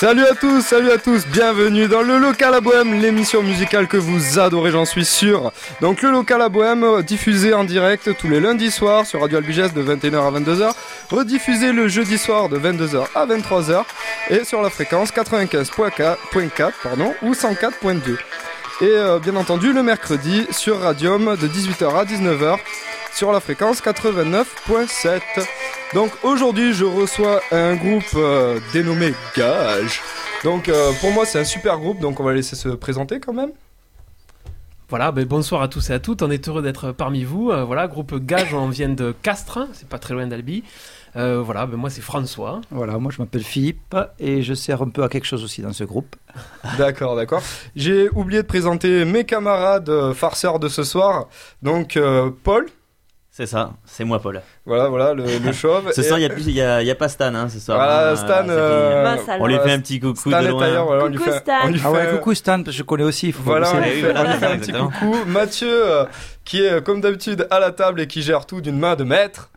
Salut à tous, salut à tous, bienvenue dans le local à bohème, l'émission musicale que vous adorez, j'en suis sûr. Donc le local à bohème, diffusé en direct tous les lundis soirs sur Radio Albigès de 21h à 22h, rediffusé le jeudi soir de 22h à 23h et sur la fréquence 95.4 pardon, ou 104.2. Et euh, bien entendu le mercredi sur Radium de 18h à 19h sur la fréquence 89.7. Donc aujourd'hui je reçois un groupe euh, dénommé Gage. Donc euh, pour moi c'est un super groupe donc on va laisser se présenter quand même. Voilà, ben bonsoir à tous et à toutes, on est heureux d'être parmi vous. Euh, voilà, groupe Gage, on vient de Castres, c'est pas très loin d'Albi. Euh, voilà, ben moi c'est François. Voilà, moi je m'appelle Philippe et je sers un peu à quelque chose aussi dans ce groupe. D'accord, d'accord. J'ai oublié de présenter mes camarades farceurs de ce soir. Donc euh, Paul, C'est ça, c'est moi Paul. voilà, voilà, le, le chauve. Ce soir, il n'y a, pas Stan hein, ce soir. Voilà, hein, Stan, euh, on lui fait un petit coucou Stan de est loin. ailleurs, voilà, on lui Coucou, fait, Stan. on lui Ah ouais, coucou Stan, parce que je connais aussi. il faut Voilà, on bosser. lui Oui, fait, voilà, on lui fait un petit coucou. Mathieu, euh, qui est euh, comme d'habitude à la table et qui gère tout d'une main de maître.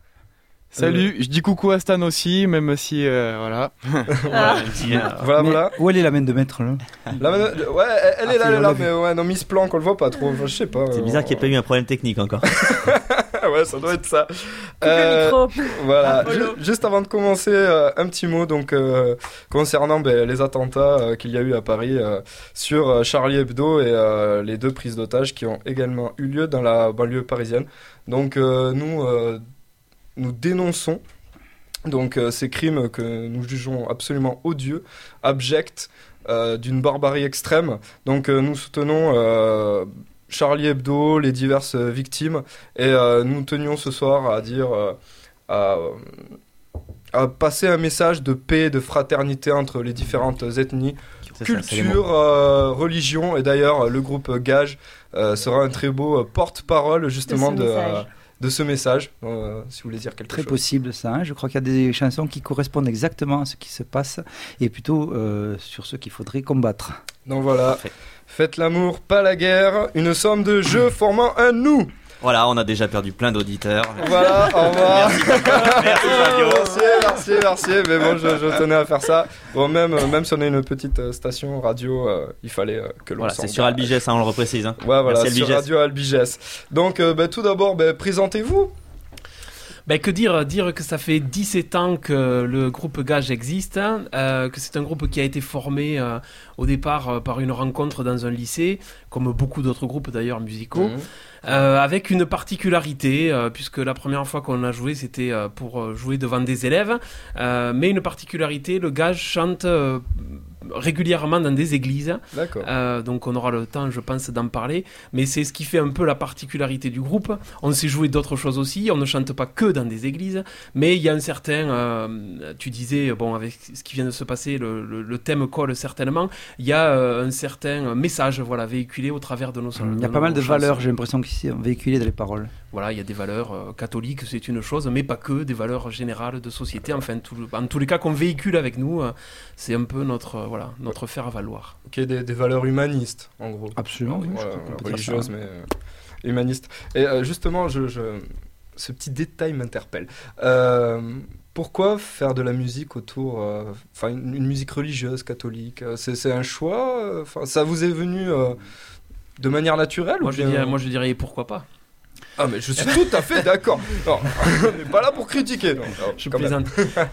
Salut, je dis coucou à Stan aussi, même si euh, voilà. Petit, euh, Voilà, voilà. Où elle est la main de maître là La main de- Ouais, elle, elle est là, Ah, elle est on là, mais ouais, non, Miss Planck, on le voit pas trop. Enfin, je sais pas. C'est euh, bizarre qu'il n'y ait pas eu un problème technique encore. ouais, ça doit être ça. Euh, le micro. Voilà. Ju- juste avant de commencer, euh, un petit mot donc euh, concernant ben, les attentats euh, qu'il y a eu à Paris euh, sur euh, Charlie Hebdo et euh, les deux prises d'otages qui ont également eu lieu dans la banlieue parisienne. Donc euh, nous euh, nous dénonçons donc euh, ces crimes que nous jugeons absolument odieux, abjects, euh, d'une barbarie extrême. Donc euh, nous soutenons euh, Charlie Hebdo, les diverses victimes, et euh, nous tenions ce soir à dire, euh, à, à passer un message de paix, de fraternité entre les différentes ethnies, C'est ça, c'est les mots. culture, euh, religion, et d'ailleurs le groupe Gage euh, sera un très beau porte-parole justement ce de, message. euh, de ce message, euh, si vous voulez dire quelque Très chose. possible ça. hein. Je crois qu'il y a des chansons qui correspondent exactement à ce qui se passe et plutôt euh, sur ce qu'il faudrait combattre. Donc voilà, Parfait. faites l'amour, pas la guerre, une somme de jeux formant un nous. Voilà, on a déjà perdu plein d'auditeurs. Voilà, au revoir. Merci Fabio. merci, merci, merci. Mais bon, je, je tenais à faire ça. Bon, même, euh, même si on est une petite euh, station radio, euh, il fallait euh, que l'on Voilà, s'en c'est sur. Albigès, hein, on le reprécise. Hein. Ouais, voilà, Merci, sur. Radio Albigès. Donc, euh, bah, tout d'abord, bah, présentez-vous. Ben, que dire Dire que ça fait 17 ans que le groupe Gage existe, euh, que c'est un groupe qui a été formé euh, au départ euh, par une rencontre dans un lycée, comme beaucoup d'autres groupes d'ailleurs musicaux. Mhm. Euh, avec une particularité, euh, puisque la première fois qu'on a joué, c'était euh, pour euh, jouer devant des élèves. Euh, mais une particularité, le gage chante régulièrement dans des églises. D'accord. Euh, donc on aura le temps, je pense, d'en parler. Mais c'est ce qui fait un peu la particularité du groupe. On sait jouer d'autres choses aussi. On ne chante pas que dans des églises. Mais il y a un certain... euh, tu disais, bon, avec ce qui vient de se passer, le, le- le thème colle certainement. Il y a euh, un certain message voilà, véhiculé au travers de nos Il y a pas mal de chansons. valeurs, j'ai l'impression, qui sont véhiculées dans les paroles. Voilà, il y a des valeurs euh, catholiques, c'est une chose, mais pas que, des valeurs générales de société. Enfin, tout en tous les cas qu'on véhicule avec nous, euh, c'est un peu notre, euh, voilà, notre faire valoir. Ok, des, des valeurs humanistes, en gros. Absolument, oui, religieuses, mais euh, humanistes. Et euh, justement, je, je- ce petit détail m'interpelle. Euh, pourquoi faire de la musique autour, euh, enfin une, une musique religieuse catholique euh, C'est un choix euh, Enfin, ça vous est venu euh, de manière naturelle Moi ou je, bien- dirais, moi, je dirais pourquoi pas. Ah mais je suis tout à fait d'accord. Non, on n'est pas là pour critiquer. non. Non, Je plaisante.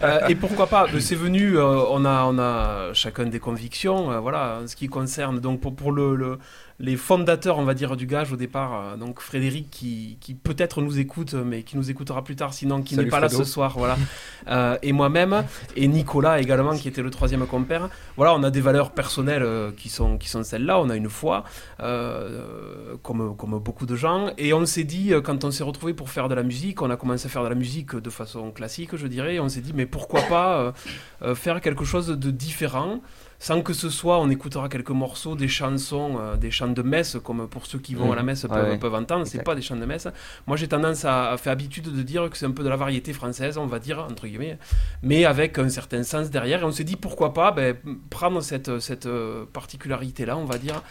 Euh, et pourquoi pas Euh, C'est venu, euh, on, a, on a chacun des convictions, euh, voilà, en ce qui concerne. Donc pour, pour le, le- les fondateurs, on va dire, du gage au départ, euh, donc Frédéric qui, qui peut-être nous écoute, mais qui nous écoutera plus tard, sinon qui n'est pas là ce soir, voilà. Euh, et moi-même, et Nicolas également, qui était le troisième compère. Voilà, on a des valeurs personnelles euh, qui sont, qui sont celles-là, on a une foi, euh, comme, comme beaucoup de gens. Et on s'est dit, euh, quand on s'est retrouvé pour faire de la musique, on a commencé à faire de la musique de façon classique, je dirais, et on s'est dit, mais pourquoi pas euh, euh, faire quelque chose de différent sans que ce soit, on écoutera quelques morceaux, des chansons, euh, des chants de messe, comme pour ceux qui vont à la messe peuvent, Ouais, ouais. peuvent entendre, c'est pas des chants de messe. Moi j'ai tendance à, à faire habitude de dire que c'est un peu de la variété française, on va dire, entre guillemets, mais avec un certain sens derrière. Et on s'est dit pourquoi pas ben, prendre cette, cette euh, particularité-là, on va dire,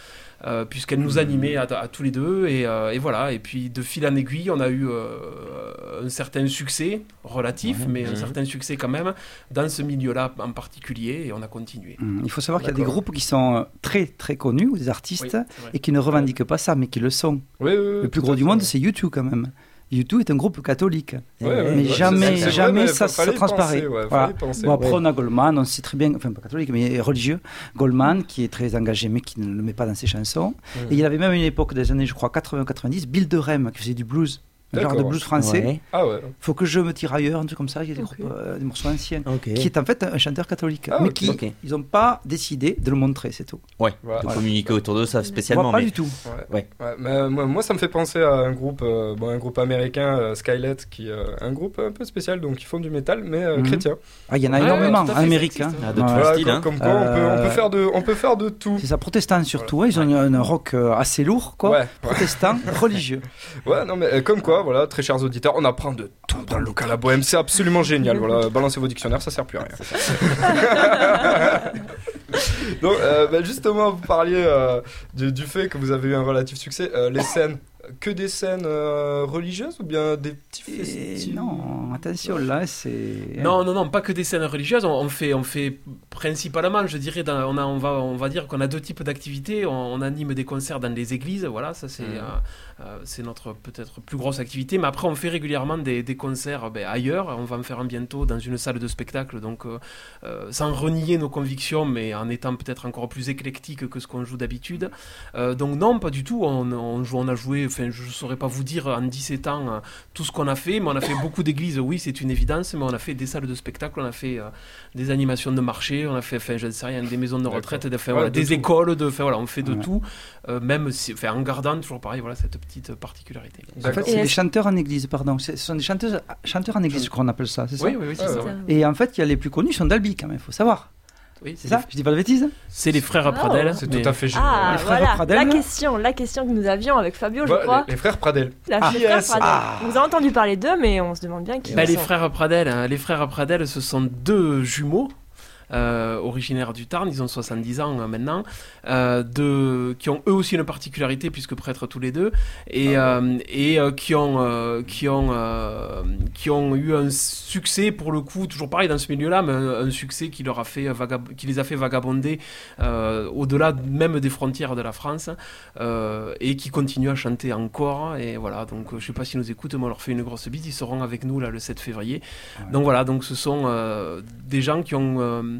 euh, puisqu'elle nous animait à, à tous les deux. Et, euh, et voilà, et puis de fil en aiguille, on a eu euh, un certain succès relatif, mais un certain succès quand même dans ce milieu-là en particulier, et on a continué. Hum, Il faut savoir qu'il y a des groupes qui sont très très connus, ou des artistes, Oui, et qui ne revendiquent pas ça, mais qui le sont. Oui, oui, oui, Le plus gros du monde, c'est YouTube quand même. YouTube est un groupe catholique. Ouais, ouais, mais ouais, jamais, vrai, jamais mais ça, ça transparaît. penser, Voilà. penser, Bon, après, on a Goldman, on sait très bien, enfin pas catholique, mais religieux. Goldman, qui est très engagé, mais qui ne le met pas dans ses chansons. Et il avait même une époque des années, je crois, 80-90, Bill de Rem, qui faisait du blues. Un genre de blues français. Ouais. Il Ah ouais. faut que je me tire ailleurs, un truc comme ça, il y a des, groupes, euh, des morceaux anciens. Qui est en fait un chanteur catholique. Ah, mais qui, ils n'ont pas décidé de le montrer, c'est tout. Ouais, Voilà. de communiquer autour de ça Moi, spécialement. pas mais- du tout. Ouais. Ouais, mais moi, moi, ça me fait penser à un groupe, euh, bon, un groupe américain, euh, Skylet, qui est un groupe un peu spécial, donc ils font du métal, mais euh, Mhm. chrétien. Ah, il y en a Ouais, énormément en Amérique. hein. Ah, de Voilà, style, comme, hein. comme quoi, on, peut, on, peut Euh, faire de, on peut faire de tout. C'est ça, protestant surtout. hein, Ils ont un, rock euh, assez lourd, quoi. Protestant, religieux. Ouais, non, mais euh, comme quoi, voilà, très chers auditeurs, on apprend de tout dans le local à Bohème, c'est absolument génial. Voilà, balancez vos dictionnaires, ça sert plus à rien. Donc, euh, bah, justement, vous parliez euh, du, du fait que vous avez eu un relatif succès. Euh, les scènes, que des scènes euh, religieuses ou bien des petits Et festivals non, attention, là, c'est. Non, non, non, pas que des scènes religieuses. On, on fait, on fait principalement, je dirais, dans- on, a, on, va, on va dire qu'on a deux types d'activités. On, on anime des concerts dans les églises, voilà, ça c'est Mhm. Euh, c'est notre peut-être plus grosse activité. Mais après, on fait régulièrement des, des concerts ben, ailleurs. On va en faire un bientôt dans une salle de spectacle, donc euh, euh, sans renier nos convictions, mais en étant peut-être encore plus éclectique que ce qu'on joue d'habitude. Euh, donc non, pas du tout. On, on, joue, on a joué, enfin, je ne saurais pas vous dire en 17 ans tout ce qu'on a fait, mais on a fait beaucoup d'églises, oui, c'est une évidence, mais on a fait des salles de spectacle, on a fait euh, des animations de marché, on a fait, enfin, je ne sais rien, des maisons de retraite, des, enfin, Ouais, voilà, de des tout. écoles, de, enfin, voilà, on fait de Ouais. tout, même si, enfin, en gardant toujours pareil, voilà, cette petite particularité. En fait, c'est des chanteurs en église, pardon. C'est- Ce sont des chanteuses, chanteurs en église qu'on appelle ça, c'est ça Oui, oui, oui, c'est Ah, ça. ouais. Et en fait, il y a les plus connus, sont d'Albi quand même, il faut savoir. Oui, C'est c'est ça Je dis pas de bêtises C'est les frères Oh. Pradel. C'est mais- tout à fait génial. Ah, Les frères voilà, Pradel, la question, la question que nous avions avec Fabio, je Voilà, crois. les, les frères Pradel. La Ah. Yes. Pradel. Ah. On vous a entendu parler d'eux, mais on se demande bien qui Bah, ils les sont. frères Pradel, hein, les frères Pradel, ce sont deux jumeaux. Euh, originaires du Tarn, ils ont 70 ans euh, maintenant, euh, de, qui ont eux aussi une particularité puisque prêtres tous les deux, et, et euh, qui, ont, qui, ont, qui ont eu un succès pour le coup, toujours pareil dans ce milieu-là, mais un, un succès qui, leur a fait qui les a fait vagabonder au-delà même des frontières de la France, euh, et qui continuent à chanter encore. Et voilà, donc euh, je sais pas s'ils nous écoutent, mais on leur fait une grosse bise, ils seront avec nous là le 7 février. Ouais. Donc voilà, donc ce sont euh, des gens qui ont,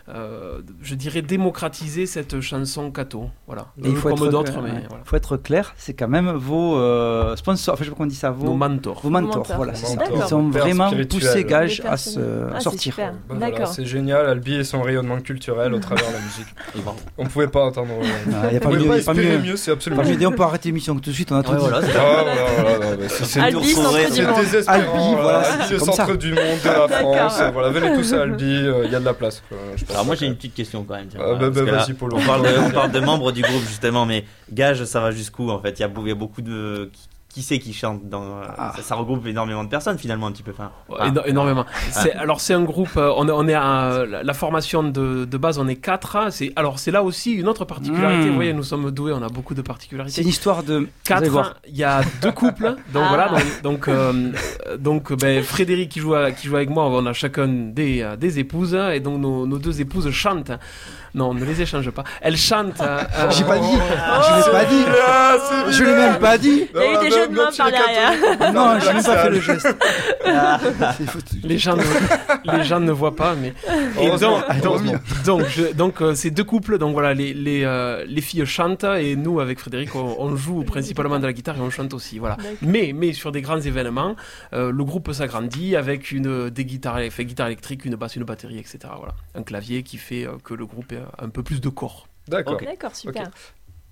euh, je dirais, démocratisé cette chanson Cato. Voilà, Et il faut comme être, d'autres, clair, mais ouais. voilà. faut être clair, c'est quand même vos euh, sponsors, enfin je sais pas comment on dit ça, Nos vos, mentors. vos mentors, mentors. voilà, c'est ça. D'accord. Ils sont Père vraiment poussés gage à se Ah, sortir. Bah, voilà, c'est génial, Albi et son rayonnement culturel au travers de la musique. Bon. On pouvait pas entendre. euh, Il n'y a pas mieux, pas il y a pas mieux. mieux, c'est Pas absolument. mieux. On peut arrêter l'émission tout de suite, on a tout dit. Ah, voilà, voilà, voilà, c'est- c'est Albi, centre du C'est monde. désespérant. Albi, voilà, voilà, c'est le centre du monde de la. France. Voilà, venez tous à Albi, il y a de la place. quoi. Je pense Alors moi j'ai une petite question quand même. tiens, Ah, bah, bah, là. On parle, de, on parle de membres du groupe justement, mais Gage, ça va jusqu'où en fait? Il y, a, beau- il y a beaucoup de. Qui, qui c'est qui chante dans. Ah. Ça, ça regroupe énormément de personnes finalement un petit peu. Enfin, Ouais, ah. éno- énormément. C'est- Alors c'est un groupe, euh, on est, on est à, la, formation de, de base, on est quatre. C'est alors c'est là aussi une autre particularité. Mmh. Vous voyez, nous sommes doués, on a beaucoup de C'est particularités. une histoire de. Quatre, il y a deux couples, donc Ah. voilà, donc, donc, euh, donc, ben, Frédéric qui joue, à- qui joue avec moi, on a chacun des, euh, des épouses, et donc nos, nos deux épouses chantent. Non, ne les échange pas. Elles chantent. euh, euh, J'ai pas dit. Oh, Je l'ai pas dit. Ah, c'est Je l'ai même pas dit. Il y a eu Non, des jeux de main même chez par les derrière. Non, j'ai même pas fait le geste. C'est foutu. Les gens, ne, les gens ne voient pas, mais et Heureusement, donc, donc, heureusement. donc, je- donc, euh, c'est deux couples. Donc voilà, les les, euh, les filles chantent et nous avec Frédéric, on, on joue principalement de la guitare et on chante aussi. Voilà. Mais mais sur des grands événements, euh, le groupe s'agrandit avec une des guitares, fait guitare électrique, une basse, une batterie, etc. Voilà, un clavier qui fait euh, que le groupe ait un peu plus de corps. D'accord. D'accord, super.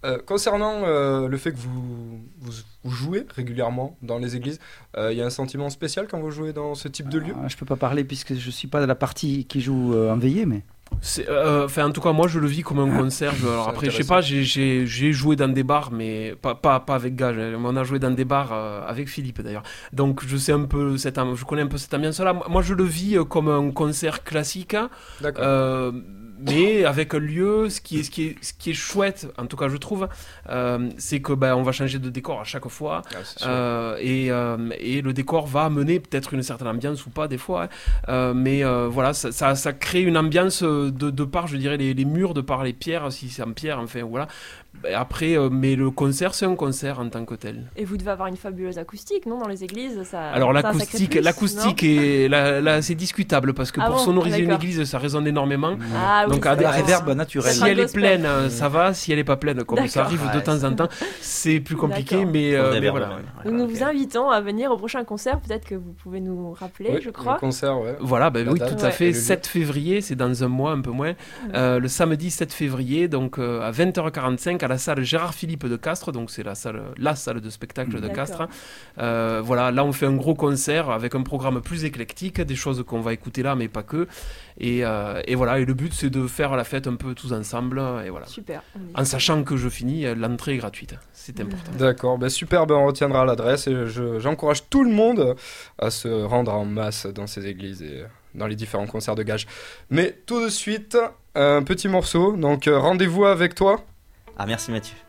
Euh, concernant euh, le fait que vous, vous, vous jouez régulièrement dans les églises, euh, il y a un sentiment spécial quand vous jouez dans ce type de lieu? Ah, Je peux pas parler puisque je suis pas de la partie qui joue euh, en veillée, mais C'est, euh, Enfin, en tout cas, moi, je le vis comme un concert. Je- alors après, je sais pas, j'ai- j'ai j'ai joué dans des bars, mais pas, pas, pas avec Gage. On a joué dans des bars euh, avec Philippe d'ailleurs. Donc, je sais un peu cette, je connais un peu cette ambiance-là. Moi, je le vis euh, comme un concert classique. hein. D'accord. Mais avec un lieu, ce qui est, ce qui est, ce qui est chouette, en tout cas je trouve, euh, c'est que ben, on va changer de décor à chaque fois. Ah. Euh, et, euh, et le décor va amener peut-être une certaine ambiance ou pas des fois, hein. Mais voilà, ça, ça, ça crée une ambiance de, de par, je dirais, les, les murs, de par les pierres, si c'est en pierre, enfin voilà. Ben, Après, euh, mais le concert, c'est un concert en tant que tel. Et vous devez avoir une fabuleuse acoustique, non Dans les églises ça, Alors l'acoustique, l'acoustique est là, là, c'est discutable parce que Ah pour bon sonoriser une église, ça résonne énormément. non Ah oui, Donc, à des La vrai. réverb naturelle. Si elle est pleine, ça va. Si elle est pas pleine, comme ça arrive de temps en temps, c'est plus compliqué. Mais, euh, des mais verbes, voilà. ouais. ouais. Donc nous vous invitons à venir au prochain concert, peut-être que vous pouvez nous rappeler, Oui, je Le crois. concert, ouais. Voilà, ben oui, date. tout à fait. Et le lieu. 7 février, c'est dans un mois, un peu moins. Euh, le samedi 7 février, donc à 20h45, à la salle Gérard Philippe de Castres. Donc c'est la salle, la salle de spectacle de. Castres. Euh, voilà, là on fait un gros concert avec un programme plus éclectique, des choses qu'on va écouter là, mais pas que. Et, euh, et voilà, et le but c'est de faire la fête un peu tous ensemble. Et voilà. Super. En sachant que je finis, euh, l'entrée est gratuite. C'est important. D'accord, ben super, ben on retiendra l'adresse et je- j'encourage tout le monde à se rendre en masse dans ces églises et dans les différents concerts de gage. Mais tout de suite, un petit morceau, donc rendez-vous avec toi. Ah, merci Mathieu.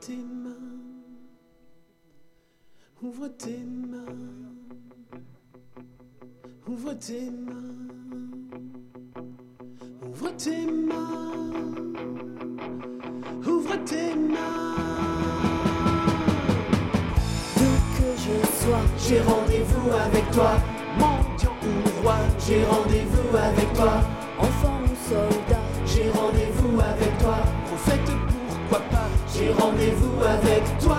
Tes mains, ouvre tes mains, ouvre tes mains, ouvre tes mains, tes mains. D'où que je sois, J'ai rendez-vous avec toi, mendiant ou roi. J'ai rendez-vous avec toi, enfant ou soldat, j'ai rendez-vous avec toi, prophète J'ai rendez-vous avec toi,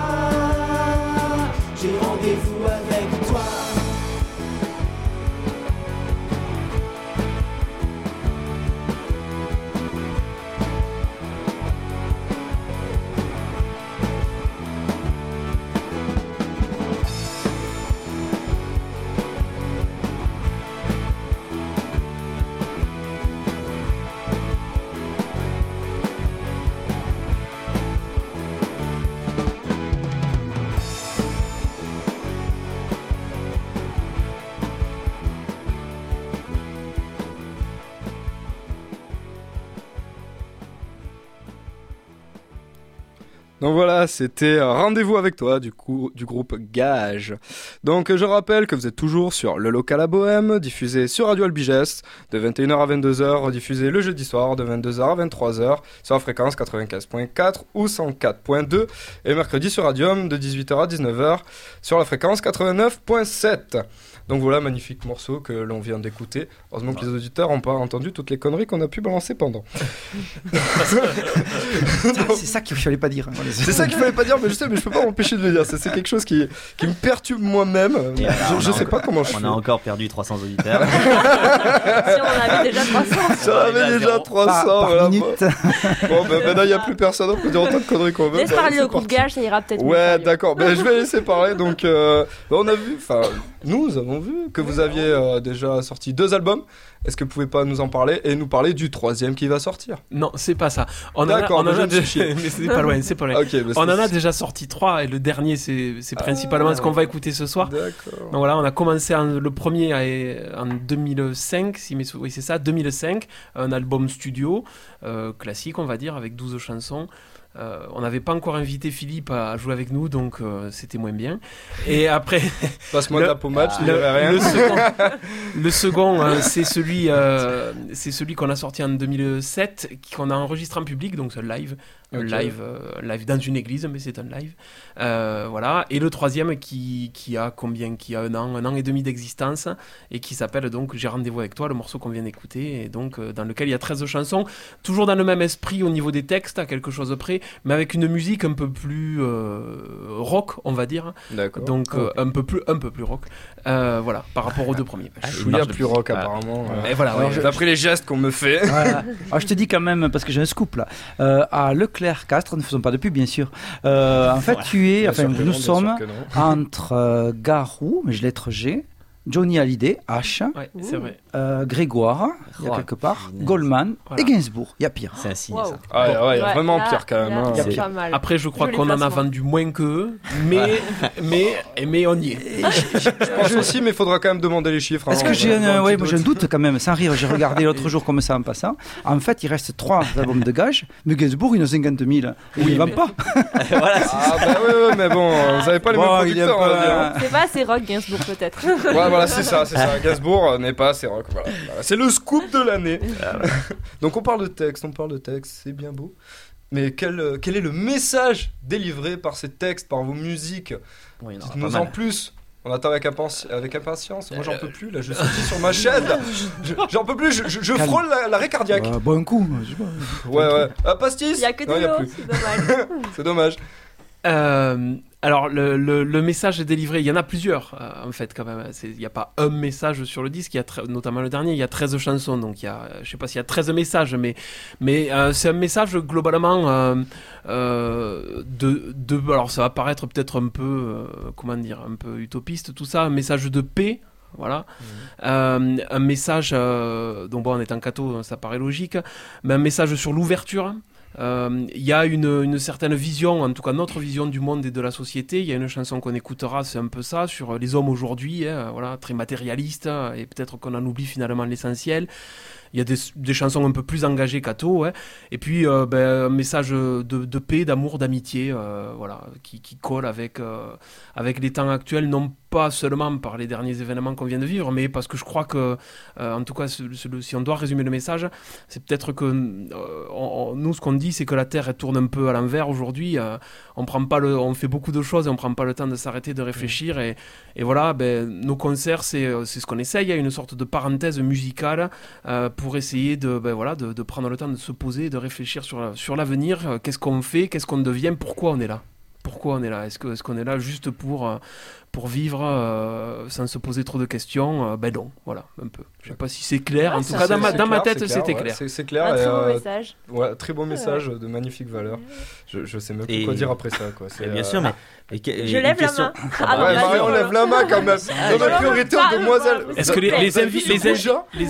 c'était Rendez-vous avec toi du coup du groupe Gage. Donc je rappelle que vous êtes toujours sur le local à Bohème, diffusé sur Radio Albigest de 21h à 22h, diffusé le jeudi soir de 22h à 23h sur la fréquence 95.4 ou 104.2 et mercredi sur Radium de 18h à 19h sur la fréquence 89.7. Donc voilà, magnifique morceau que l'on vient d'écouter. Heureusement que les auditeurs n'ont pas entendu toutes les conneries qu'on a pu balancer pendant. C'est ça qu'il fallait pas dire. hein. C'est ça qu'il fallait pas dire, mais je sais, mais je peux pas m'empêcher de le dire. C'est c'est quelque chose qui, qui me perturbe moi-même. Je, a sais pas comment je On fais. a encore perdu 300 auditeurs. si on en avait déjà 300. Ça On avait déjà zéro. 300. Par, par voilà. Bon, ben maintenant il n'y a plus personne, on peut dire autant de conneries qu'on veut. Laisse Ben, parler le groupe. Gage, ça ira peut-être. Ouais, d'accord. Ben, je vais laisser parler. Donc, euh, ben, on a vu, enfin, nous avons vu que vous aviez euh, déjà sorti deux albums. Est-ce que vous pouvez pas nous en parler et nous parler du troisième qui va sortir? Non, c'est pas ça. On en a, D'accord, on en a déjà- chié. mais c'est pas loin, c'est pas loin. Ok, On en a c'est- déjà sorti trois et le dernier c'est c'est principalement Ah. ce qu'on va écouter ce soir. D'accord. Donc voilà, on a commencé en- le premier en 2005, si mes sou- oui c'est ça, 2005, un album studio euh, classique on va dire avec 12 chansons. Euh, on n'avait pas encore invité Philippe à jouer avec nous, donc euh, c'était moins bien. Et après, Passe-moi je te le, rien. le second, le second, euh, c'est celui, euh, c'est celui qu'on a sorti en 2007, qu'on a enregistré en public, donc c'est un live, un Ok. live, euh, live dans une église, mais c'est un live. Euh, voilà. Et le troisième qui, qui a combien Qui a un an, un an et demi d'existence et qui s'appelle donc J'ai rendez-vous avec toi, le morceau qu'on vient d'écouter, et donc euh, dans lequel il y a 13 chansons, toujours dans le même esprit au niveau des textes, à quelque chose près, mais avec une musique un peu plus rock, on va dire. D'accord. Donc un peu plus un peu plus rock. Euh, voilà, par rapport aux deux premiers. Ah, Je suis plus rock apparemment. Et voilà, Alors, ouais. je- D'après les gestes qu'on me fait. Voilà. Alors, je te dis quand même, parce que j'ai un scoop là, euh, à Leclerc Castres, ne faisons pas de pub bien sûr. Euh, en fait, Voilà. tu es, Bien enfin, nous sommes entre euh, Garou, mais je lettre G, Johnny Hallyday, H, Ouais, c'est vrai. euh, Grégoire, il y a quelque part, punaise. Goldman Voilà. et Gainsbourg. Il y a pire. C'est un signe, Wow. ça. Ah, ouais, ouais, il y a Ouais, vraiment là- pire quand même. là, hein. c'est pas mal. Après, je crois qu'on en a vendu moins qu'eux, mais, mais, mais on y est. Je pense aussi, mais il faudra quand même demander les chiffres. Est-ce hein, que j'ai un, ouais, un doute quand même, sans rire, j'ai regardé l'autre jour comme ça en passant. En fait, il reste trois albums de gage, mais Gainsbourg, il en a 50 000. Et il ne vend pas. voilà, c'est Ah bah ouais, mais bon, vous avez pas les Bon, mêmes producteurs, euh, C'est pas assez rock Gainsbourg peut-être. Voilà, c'est ça, c'est ça. Gainsbourg euh, n'est pas assez rock. Voilà. Voilà. C'est le scoop de l'année. Donc on parle de texte, on parle de texte, c'est bien beau. Mais quel, euh, quel est le message délivré par ces textes, par vos musiques Oui, non, Dites-nous en plus. On attend avec, impatience. avec impatience. Moi, j'en peux plus. Là, je suis sur ma chaise. Je- J'en peux plus. Je, je- je frôle la- l'arrêt cardiaque. euh, bon coup. je sais pas. Ouais, ouais. Ah, pastis Il y a que Non, de y a l'eau, plus. c'est dommage. C'est dommage. Euh, alors, le, le- le message est délivré. Il y en a plusieurs, euh, en fait, quand même. Il n'y a pas un message sur le disque. Il y a notamment le dernier, il y a 13 chansons. Donc, il y a, je sais pas s'il y a 13 messages, mais, mais euh, c'est un message globalement euh, de, de. Alors, ça va paraître peut-être un peu, comment dire, un peu utopiste, tout ça. Un message de paix. Voilà. Euh, un message, euh, donc bon, en étant catho, ça paraît logique, mais un message sur l'ouverture. Euh, Il y a une, une certaine vision, en tout cas notre vision du monde et de la société. Il y a une chanson qu'on écoutera, c'est un peu ça, sur les hommes aujourd'hui, hein, voilà, très matérialiste, et peut-être qu'on en oublie finalement l'essentiel. Il y a des, des chansons un peu plus engagées qu'Ato, ouais. Et puis, euh, ben, un message de, de paix, d'amour, d'amitié, euh, voilà, qui, qui colle avec, euh, avec les temps actuels, non pas seulement par les derniers événements qu'on vient de vivre, mais parce que je crois que, en tout cas, ce- ce- si on doit résumer le message, c'est peut-être que on- on- nous, ce qu'on dit, c'est que la Terre elle tourne un peu à l'envers aujourd'hui. on prend pas le, on fait beaucoup de choses et on prend pas le temps de s'arrêter, de réfléchir. Et, et voilà, ben, nos concerts, c'est c'est ce qu'on essaye. Il y a une sorte de parenthèse musicale euh, pour essayer de, ben, voilà, de, prendre le temps de se poser, de réfléchir sur, la- sur l'avenir. Euh, Qu'est-ce qu'on fait? Qu'est-ce qu'on devient? Pourquoi on est là? Pourquoi on est là? Est-ce qu'on est là juste pour, euh, pour vivre euh, sans se poser trop de questions Euh, Ben non, voilà, un peu. Je sais pas si c'est clair. Ah, en tout cas, dans ma, dans tête, c'est c'était ouais, clair. C'est clair. Un et, très beau euh, message. ouais, très beau message, de magnifiques valeurs. Je, je sais même plus Et- quoi dire après ça. Quoi. Bien euh, sûr, mais. et que- et Je lève la main. Ah Ah, bah, Ouais, Marion sûr. lève la main quand même. Ah, Non, mais je- priorité aux demoiselles. Est-ce que les, invi- invi-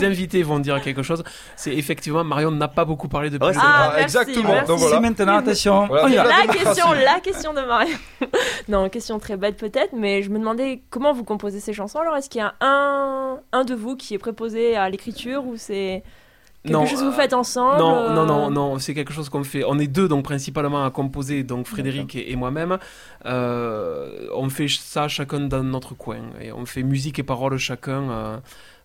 invités vont dire quelque chose? C'est effectivement, Marion n'a pas beaucoup parlé Ouais, début. Ah, Ah, exactement. merci. Donc voilà. C'est maintenant, attention. On la La question, la question de Marion. non, question très bête peut-être, mais je me demandais comment vous composez ces chansons. Alors, est-ce qu'il y a un, un de vous qui est préposé à l'écriture ou c'est quelque Non, chose que vous euh, faites ensemble Non, euh, non, non, non, c'est quelque chose qu'on fait. On est deux, donc principalement à composer, donc Frédéric et, et moi-même. Euh, on fait ça chacun dans notre coin. Et on fait musique et paroles chacun, euh,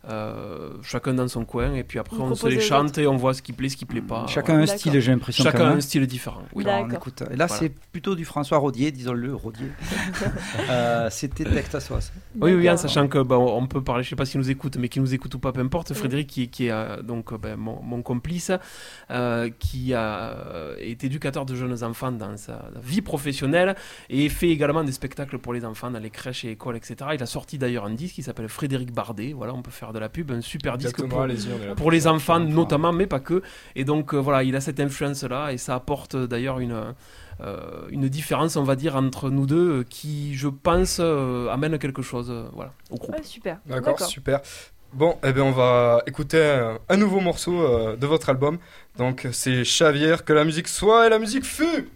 euh, chacun dans son coin. Et puis après, Vous on se les chante et on voit ce qui plaît, ce qui plaît pas. Chacun Voilà. un style, j'ai l'impression. Chacun quand a même. un style différent. Oui. Alors, on D'accord. écoute. Et là, Voilà. c'est plutôt du François Rodier, disons-le, Rodier. Euh, C'était Texas Sauce. Oui, oui, en sachant que bah, on peut parler, je sais pas s'il nous écoute, mais qu'il nous écoute ou pas, peu importe. Frédéric, qui, qui est euh, donc euh, ben, mon, mon complice, euh, qui a, est éducateur de jeunes enfants dans sa vie professionnelle et fait également des spectacles pour les enfants dans les crèches et écoles, etc. Il a sorti d'ailleurs un disque qui s'appelle Frédéric Bardet. Voilà, on peut faire de la pub, un super disque pour, les enfants notamment, mais pas que. Et donc euh, voilà, il a cette influence-là et ça apporte euh, d'ailleurs une, euh, une différence, on va dire, entre nous deux euh, qui, je pense, euh, amène quelque chose euh, voilà, au groupe. Ouais, super. D'accord, super. Bon, eh bien, on va écouter un, un nouveau morceau euh, de votre album. Donc, c'est Chavière, que la musique soit et la musique fut.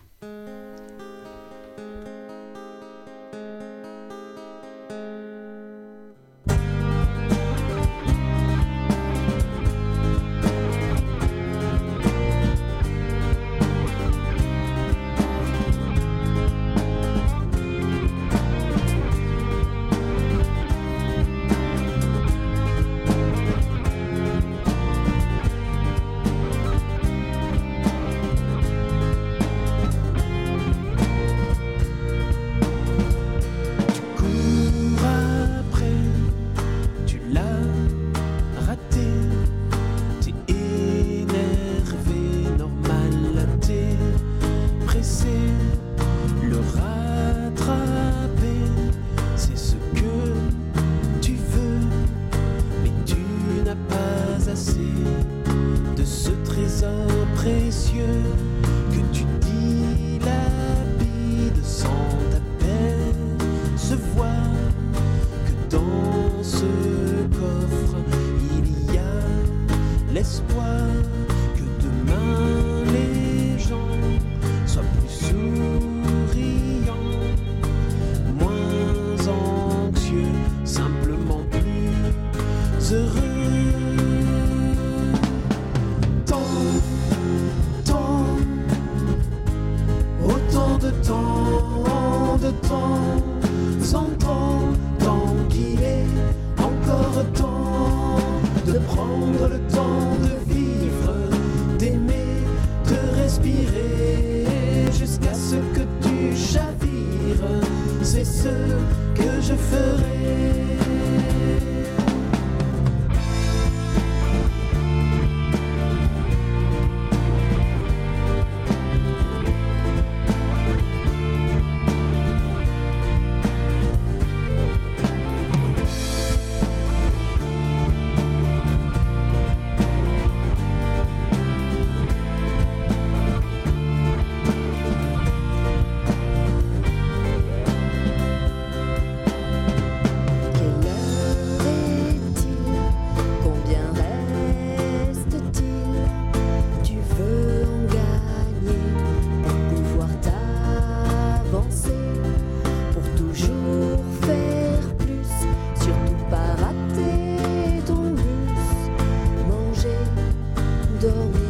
don't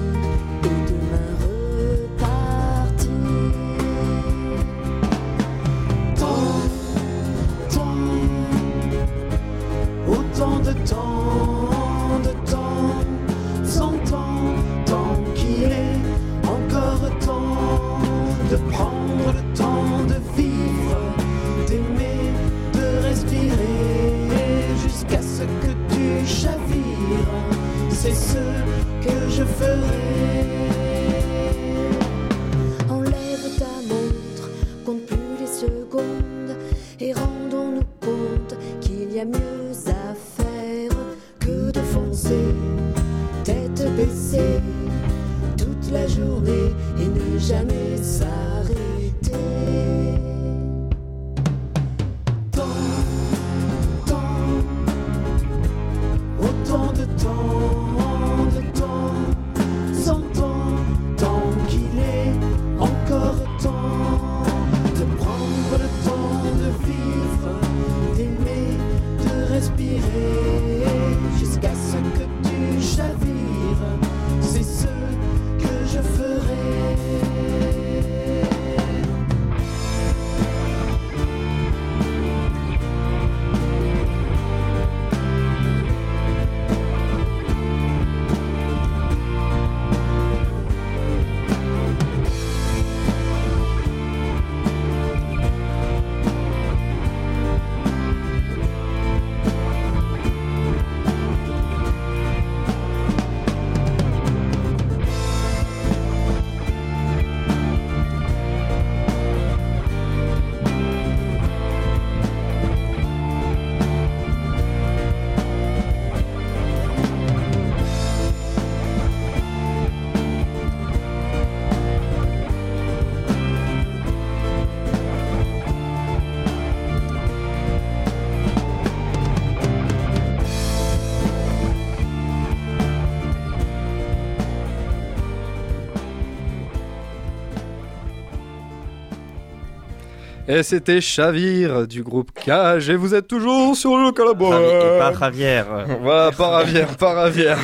Et c'était Chavir du groupe Cage. Et vous êtes toujours sur le collabo. Et pas Javier. Voilà, par Ravière, par Ravière.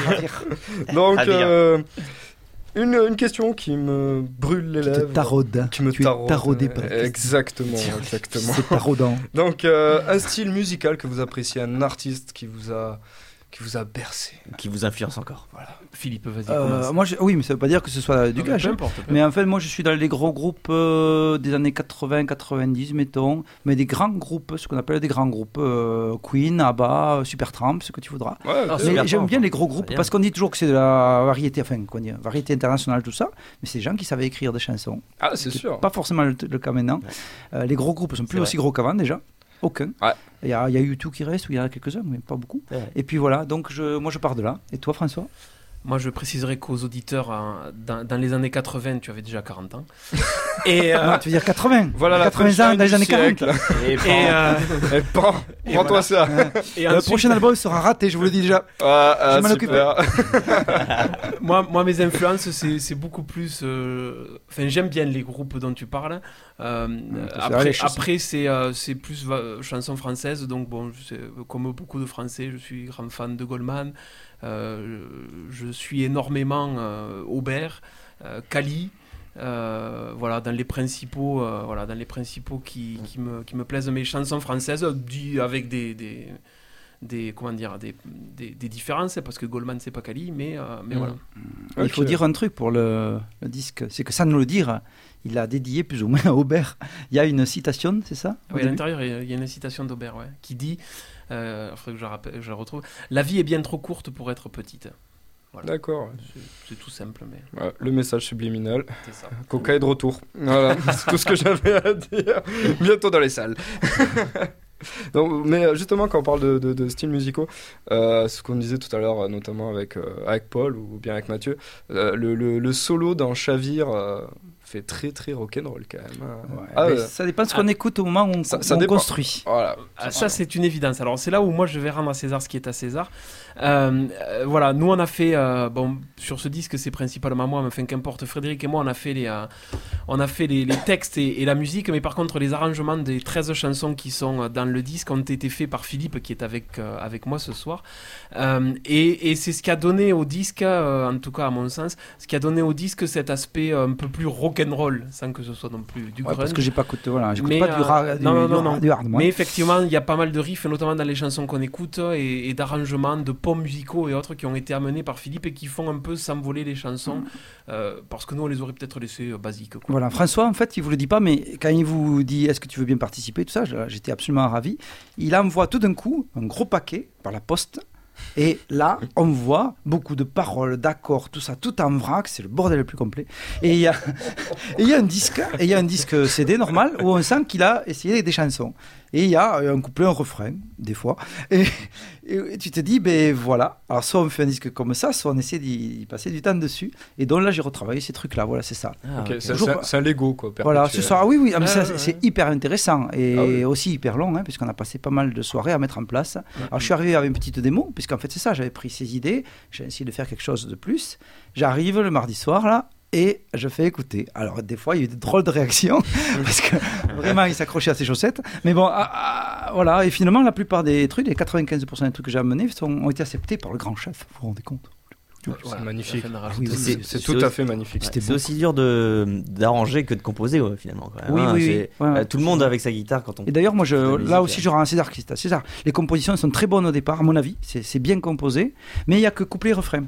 Donc, Javier. euh, une, une question qui me brûle les Qui te lèvres. taraude. Qui me Tu es taraude. taraudé par la question. Exactement, exactement. C'est taraudant. Donc, euh, un style musical que vous appréciez, un artiste qui vous a, qui vous a bercé. Qui vous influence encore. Philippe, vas-y, Euh, moi, je- oui, mais ça veut pas dire que ce soit du gage. Hein. Mais en fait, moi, je suis dans les gros groupes euh, des années 80-90, mettons. Mais des grands groupes, ce qu'on appelle des grands groupes. euh, Queen, ABBA, Supertramp, ce que tu voudras. Ouais, Ah, j'aime bien les gros groupes parce qu'on dit toujours que c'est de la variété, enfin, qu'on dit, variété internationale, tout ça. Mais c'est des gens qui savaient écrire des chansons. Ah, c'est sûr. Pas forcément le, le cas maintenant. Euh, les gros groupes sont plus aussi gros qu'avant déjà. Aucun. Ouais. Il y a, y a U2 qui reste, ou il y en a quelques-uns, mais pas beaucoup. Et puis voilà, donc je, moi je pars de là. Et toi, François? Moi, je préciserai qu'aux auditeurs, hein, dans, dans les années 80, tu avais déjà 40 ans. Et, euh, Ah, Tu veux dire 80 Voilà la 80 ans dans les années 40 siècle. Et, et, euh, prends, Et prends-toi voilà. ça. et Le ensuite, prochain album sera raté, je vous le dis déjà. Ah, ah, Je m'en occupe. super. moi, moi, mes influences, c'est beaucoup plus. euh, Enfin, j'aime bien les groupes dont tu parles. Euh, après, après c'est euh, c'est plus va- chanson française. Donc, bon, comme beaucoup de Français, je suis grand fan de Goldman. Euh, je suis énormément euh, Aubert, euh, Cali. voilà, dans les principaux, voilà, dans les principaux qui, me, qui me plaisent mes chansons françaises, avec des, des comment dire, des, des, des différences, parce que Goldman c'est pas Cali, mais, euh, mais Mm. voilà. Il faut dire un truc pour le, le disque, c'est que sans nous le dire, il a dédié plus ou moins à Aubert. Il y a une citation, c'est ça Oui, à l'intérieur, il y a- une citation d'Aubert ouais, qui dit, euh, il faudrait que je la, rappelle- je retrouve, La vie est bien trop courte pour être petite. Voilà. D'accord. C'est- tout simple, mais Ouais, le message subliminal. c'est ça. Coca est de retour. Voilà, c'est tout ce que j'avais à dire. Bientôt dans les salles. Donc, mais euh, justement, quand on parle de, de- de styles musicaux, euh, ce qu'on disait tout à l'heure, euh, notamment avec, euh, avec Paul ou bien avec Mathieu, euh, le, le- le solo dans Chavir euh, fait très très rock'n'roll quand même. hein. Ouais, Ah, mais. Ça dépend de ce qu'on écoute au moment où on, Ça- où ça on construit. Voilà. Ah, ça, c'est une évidence. Alors, c'est là où moi je vais rendre à César ce qui est à César. Euh, euh, voilà, nous on a fait, euh, bon, sur ce disque, c'est principalement moi, mais enfin, qu'importe, Frédéric et moi, on a fait les, on a fait les, les textes et, et la musique, mais par contre, les arrangements des 13 chansons qui sont dans le disque ont été faits par Philippe, qui est avec, avec moi ce soir. Et et c'est ce qui a donné au disque, en tout cas à mon sens, ce qui a donné au disque cet aspect un peu plus rock'n'roll, sans que ce soit non plus du Ouais, grunge. parce que j'ai pas écouté, voilà, Mais, pas du, ra- du, non, non, non, du hard. Mais effectivement, il y a pas mal de riffs, notamment dans les chansons qu'on écoute, et, et d'arrangements, de ponts musicaux et autres qui ont été amenés par Philippe et qui font un peu s'envoler les chansons, euh, parce que nous, on les aurait peut-être laissées euh, basiques. quoi. Voilà, François, en fait, il vous le dit pas, mais quand il vous dit est-ce que tu veux bien participer, tout ça, j'étais absolument ravi. Il envoie tout d'un coup un gros paquet par la poste. Et là, on voit beaucoup de paroles, d'accords, tout ça, tout en vrac, c'est le bordel le plus complet. Et il y a, et il y a un disque, et il y a un disque CD normal où on sent qu'il a essayé des chansons. Et il y a un couplet, un refrain, des fois. Et, et tu te dis, ben voilà. Alors, soit on fait un disque comme ça, soit on essaie d'y passer du temps dessus. Et donc là, j'ai retravaillé ces trucs-là. Voilà, c'est ça. Ah, c'est- Toujours un Lego quoi. Voilà, perpétuel. ce soir, oui, oui, ah, ouais, c'est- ouais. hyper intéressant et Ah oui. aussi hyper long, hein, puisqu'on a passé pas mal de soirées à mettre en place. Alors, je suis arrivé avec une petite démo, puisqu'en fait, c'est ça, j'avais pris ces idées, j'ai essayé de faire quelque chose de plus. J'arrive le mardi soir, là, et je fais écouter. Alors, des fois, il y a eu de drôles de réactions, parce que vraiment, il s'accrochait à ses chaussettes. Mais bon, ah, ah, voilà, et finalement, la plupart des trucs, les 95% des trucs que j'ai amenés, sont, ont été acceptés par le grand chef, vous vous rendez compte C'est magnifique. oui, oui, C'est oui. c'est c'est tout aussi- à fait magnifique. C'était C'est aussi dur de d'arranger que de composer ouais, finalement. quand même, Oui, hein. oui, oui. Ouais, euh, tout le monde avec sa guitare quand on. Et d'ailleurs, moi, je, là aussi, je rends à César qui est à César. Les compositions sont très bonnes au départ, à mon avis. C'est c'est bien composé, mais il n'y a que couplet refrain.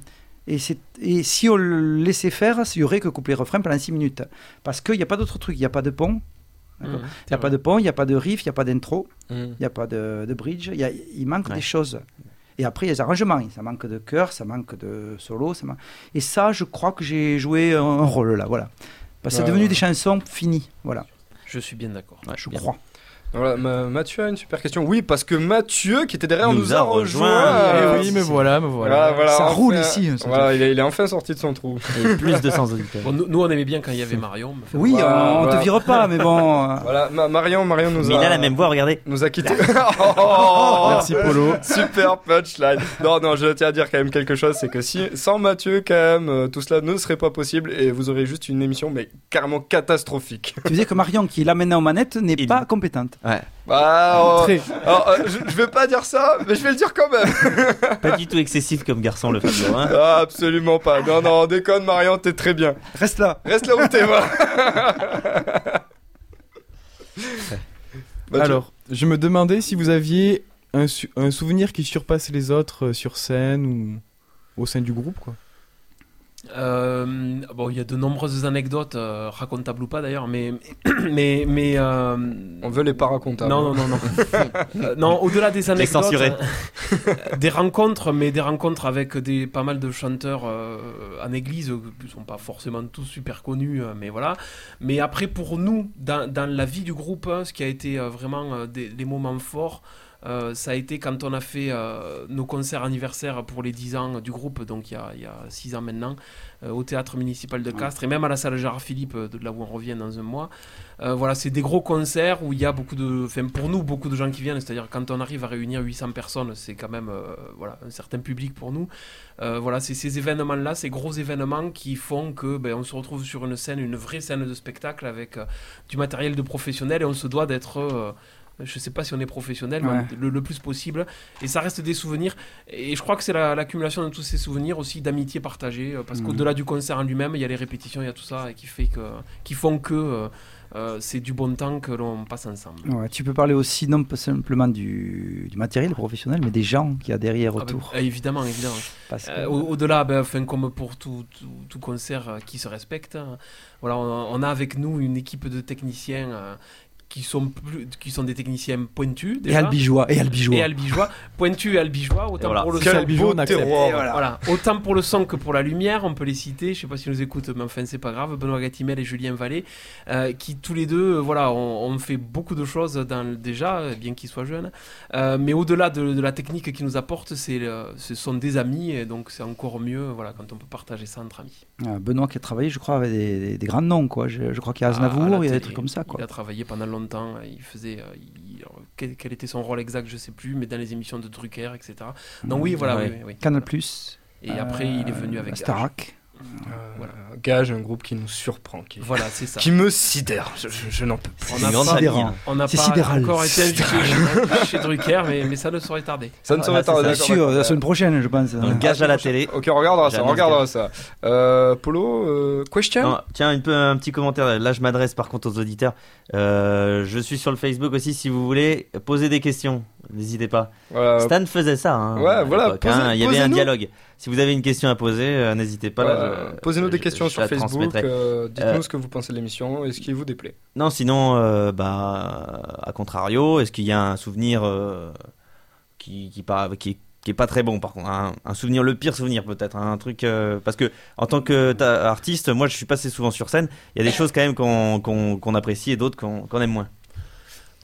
Et, si on le laissait faire, il y aurait que couplet refrain pendant 6 minutes. Parce qu'il n'y a pas d'autre truc. Il n'y a pas de pont, Mhm, il n'y a pas de pont, il n'y a pas de riff, il n'y a pas d'intro, Mm. il n'y a pas de, de bridge. Il, y a- il manque Ouais. des choses. Et après, il y a les arrangements. Ça manque de chœur, ça manque de solo. Ça man- Et ça, je crois que j'ai joué un, rôle là. Voilà. Parce que c'est Ouais, devenu ouais. des chansons finies. Voilà, Je suis bien d'accord. Je bien. crois. Voilà, Ma- Mathieu a une super question. Oui, parce que Mathieu, qui était derrière, Nous nous, a a rejoint. rejoint. Eh oui, me voilà, me voilà. voilà, voilà, Ça enfin, roule ici, hein. Voilà, il est, il est enfin sorti de son trou. Et plus de 100 auditeurs. Bon, nous, nous, on aimait bien quand il y avait Marion. mais enfin, Oui, Voilà, on, on voilà. te vire pas, mais bon. euh, Voilà, Ma- Marion, Marion nous Mais a. il a la même voix, regardez. Nous a quitté. Oh Merci Polo. Super punchline. Non, non, je tiens à dire quand même quelque chose, c'est que si sans Mathieu, quand même, euh, tout cela ne serait pas possible et vous aurez juste une émission mais carrément catastrophique. Tu disais que Marion, qui est là maintenant aux manettes, n'est Il- pas compétente. Bah, oh, Très. alors, euh, je, je vais pas dire ça, mais je vais le dire quand même. Pas du tout excessif comme garçon, le Fabio. Hein. Ah, absolument pas. Non, non, déconne, Marion, t'es très bien. Reste là. Reste là où t'es, va. Bah, tu- Alors, je me demandais si vous aviez un, su- un souvenir qui surpasse les autres euh, sur scène ou au sein du groupe, quoi. Euh, bon, il y a de nombreuses anecdotes, euh, racontables ou pas d'ailleurs, mais mais mais euh, On veut les pas racontables. non non non non Euh, non au-delà des anecdotes, censuré. des rencontres, mais des rencontres avec des pas mal de chanteurs euh, en église, qui sont pas forcément tous super connus, mais voilà. Mais après pour nous, dans, dans la vie du groupe, ce qui a été euh, vraiment des, des moments forts. Euh, ça a été quand on a fait euh, nos concerts anniversaires pour les 10 ans du groupe, donc il y a, il y a 6 ans maintenant, euh, au théâtre municipal de Castres et même à la salle Gérard Philippe, euh, de là où on revient dans un mois. Voilà, c'est des gros concerts où il y a beaucoup de, enfin pour nous, beaucoup de gens qui viennent. C'est-à-dire quand on arrive à réunir 800 personnes, c'est quand même voilà un certain public pour nous. Voilà, c'est ces événements-là, ces gros événements qui font que ben, on se retrouve sur une scène, une vraie scène de spectacle avec du matériel de professionnel et on se doit d'être je sais pas si on est professionnel, Ouais. mais le, le plus possible. Et ça reste des souvenirs. Et je crois que c'est la- l'accumulation de tous ces souvenirs aussi d'amitié partagée. euh, Parce Mhm. qu'au-delà du concert en lui-même, il y a les répétitions, il y a tout ça et qui, fait que, qui font que euh, euh, c'est du bon temps que l'on passe ensemble. Ouais, tu peux parler aussi non pas simplement du, du matériel professionnel, mais des gens qu'il y a derrière Ah ben, autour. euh, évidemment, évidemment. Euh, au- Au-delà, ben, enfin, comme pour tout, tout, tout concert euh, qui se respecte, hein, voilà, on, on a avec nous une équipe de techniciens qui, sont plus, qui sont des techniciens pointus. et albigeois, et albigeois. et albigeois, pointus et albigeois, autant voilà. pour le Quel son. on. Et voilà. Voilà, autant pour le son que pour la lumière, on peut les citer. Je sais pas s'ils nous écoutent, mais enfin c'est pas grave. Benoît Gatimel et Julien Vallée, euh, qui tous les deux, euh, voilà, ont, ont fait beaucoup de choses dans déjà, euh, bien qu'ils soient jeunes. Euh, mais au-delà de, de la technique qu'ils nous apportent, c'est, ce sont des amis, et donc c'est encore mieux, voilà, quand on peut partager ça entre amis. Ah, Benoît qui a travaillé, je crois, avec des, des- des grands noms. Quoi. Je, je crois qu'il y a la Aznavour, il y a des trucs comme ça. Quoi. Il a travaillé pendant longtemps. Il faisait, euh, il- alors, quel, quel était son rôle exact, je sais plus, mais dans les émissions de Drucker, etc. Donc oui, voilà, Ouais. oui, oui, oui. Canal Plus. Et après, il est venu avec. Starac. Euh, Voilà. Gage, un groupe qui nous surprend, qui, Voilà, c'est ça. qui me sidère. Je, je- je n'en peux plus. On C'est n'a pas-. On n'a C'est pas sidéral. encore été invité chez, chez Drucker, mais, mais ça ne saurait tarder. Ça ne saurait tarder. C'est d'accord, sûr, d'accord. la semaine prochaine, je pense. Donc, gage à la télé. Ok, on regardera ça, on J'annonce regardera ça. Euh, Polo, euh, question Non, tiens, un, peu, un petit commentaire. Là, je m'adresse par contre aux auditeurs. Euh, je suis sur le Facebook aussi. Si vous voulez poser des questions, n'hésitez pas. Stan faisait ça. hein, ouais, à voilà, l'époque, posez- hein. Il y avait un posez-nous. dialogue. Si vous avez une question à poser, euh, n'hésitez pas. Euh, Posez-nous des je- questions je sur Facebook. transmettrai. euh, Dites-nous Euh, ce que vous pensez de l'émission et ce qui vous déplaît. Non, sinon, euh, bah, à contrario, est-ce qu'il y a un souvenir euh, qui, qui, par- qui, qui est pas très bon, par contre, un, un souvenir, le pire souvenir peut-être, hein, un truc, euh, parce que en tant que artiste, moi, je suis passé souvent sur scène. Il y a des choses quand même qu'on apprécie et d'autres qu'on qu'on aime moins.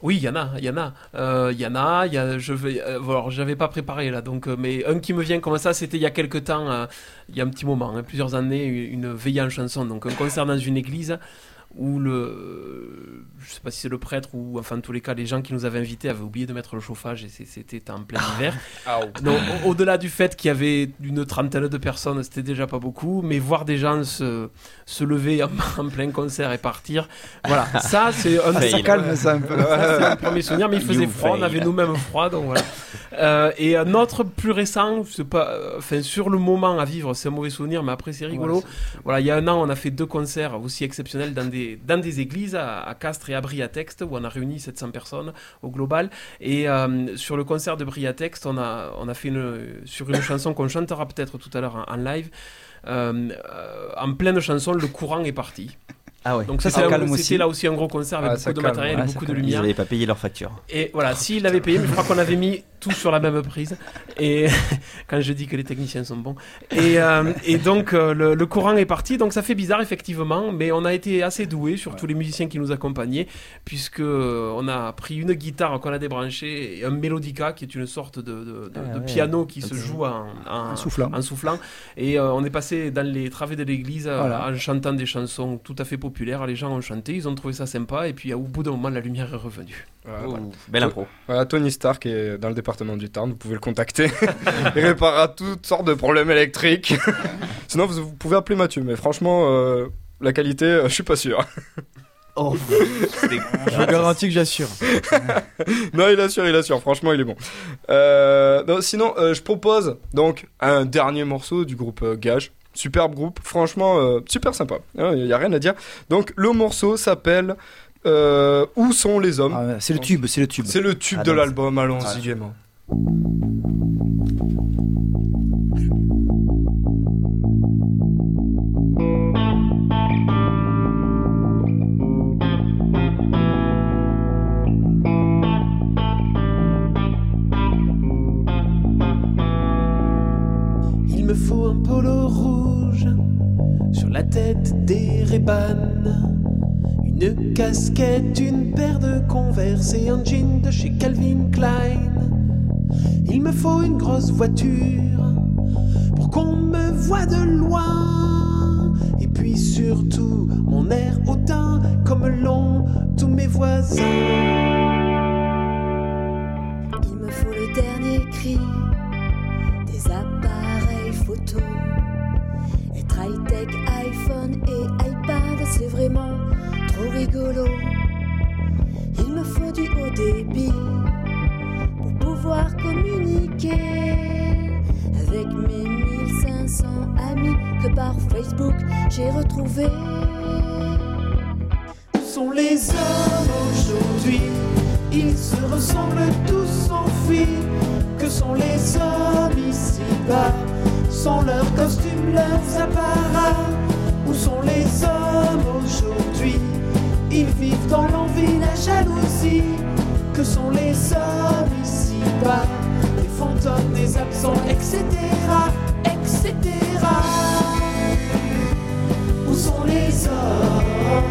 Oui, il y en a, il y en a. Euh, y en a, je vais, euh, j'avais pas préparé là, donc, euh, mais un qui me vient comme ça, c'était il y a quelques temps, euh, il y a un petit moment, hein, plusieurs années, une veillée en chanson, donc un concert dans une église où le, je sais pas si c'est le prêtre ou enfin en tous les cas les gens qui nous avaient invités avaient oublié de mettre le chauffage et c'était en plein hiver. Donc, au- au-delà du fait qu'il y avait une trentaine de personnes, c'était déjà pas beaucoup, mais voir des gens se, se lever en, en plein concert et partir, voilà, ça c'est un Ah, ça calme ça un peu. ça, c'est un premier souvenir, mais il faisait You froid, on avait nous-mêmes froid, donc voilà. Euh, et un autre plus récent, c'est pas, euh, enfin sur le moment à vivre, c'est un mauvais souvenir, mais après c'est rigolo. Voilà, il y a un an, on a fait deux concerts aussi exceptionnels dans des, dans des églises à, à Castres et à Briatexte, où on a réuni 700 personnes au global. Et euh, sur le concert de Briatexte, on a, on a fait une, sur une chanson qu'on chantera peut-être tout à l'heure en, en live. euh, euh, en pleine chanson, le courant est parti. Ah ouais. Donc Ça, c'était là aussi un gros concert avec Ah, beaucoup de calme, matériel et beaucoup de calme. Ils lumière. n'avaient pas payé leur facture. Et voilà, s'il l'avait payé, mais je crois qu'on avait mis sur la même prise. Et quand je dis que les techniciens sont bons. Et, euh, et donc euh, le, le courant est parti. Donc ça fait bizarre effectivement, mais on a été assez doués, surtout les musiciens qui nous accompagnaient, puisque euh, on a pris une guitare qu'on a débranchée et un mélodica qui est une sorte de, de- de- Ah de ouais. piano qui se joue en, en- En soufflant. en soufflant. Et euh, on est passé dans les travées de l'église Voilà. en chantant des chansons tout à fait populaires. Les gens ont chanté, ils ont trouvé ça sympa. Et puis au bout d'un moment, la lumière est revenue. Voilà, Belle impro. Voilà, Tony Stark est dans le département du Tarn, vous pouvez le contacter. Il réparera toutes sortes de problèmes électriques. Sinon, vous, vous pouvez appeler Mathieu, mais franchement, euh, la qualité, euh, je suis pas sûr. Oh, Je vous garantis que j'assure. non, il assure, il assure, franchement, il est bon. Euh, non, sinon, euh, je propose donc un dernier morceau du groupe euh, Gage. Superbe groupe, franchement, euh, super sympa. Il n'y a rien à dire. Donc, le morceau s'appelle euh, Où sont les hommes? Ah, c'est le tube, c'est le tube. C'est le tube Ah, de l'album, allons-y Ouais. Il me faut un polo rouge sur la tête des Reban. Une casquette, une paire de converse et un jean de chez Calvin Klein. Il me faut une grosse voiture pour qu'on me voie de loin. Et puis surtout mon air hautain comme l'ont tous mes voisins. Il me faut le dernier cri des appareils photo. Être high-tech, iPhone et iPad, c'est vraiment trop rigolo. Il me faut du haut débit communiquer avec mes 1500 amis que par Facebook j'ai retrouvés. Où sont les hommes aujourd'hui? Ils se ressemblent tous enfuis. Que sont les hommes ici-bas? Sans leurs costumes, leurs apparats Où sont les hommes aujourd'hui? Ils vivent dans l'envie, la jalousie. Que sont les hommes ici-bas Les fantômes, les absents, etc. etc. Où sont les hommes?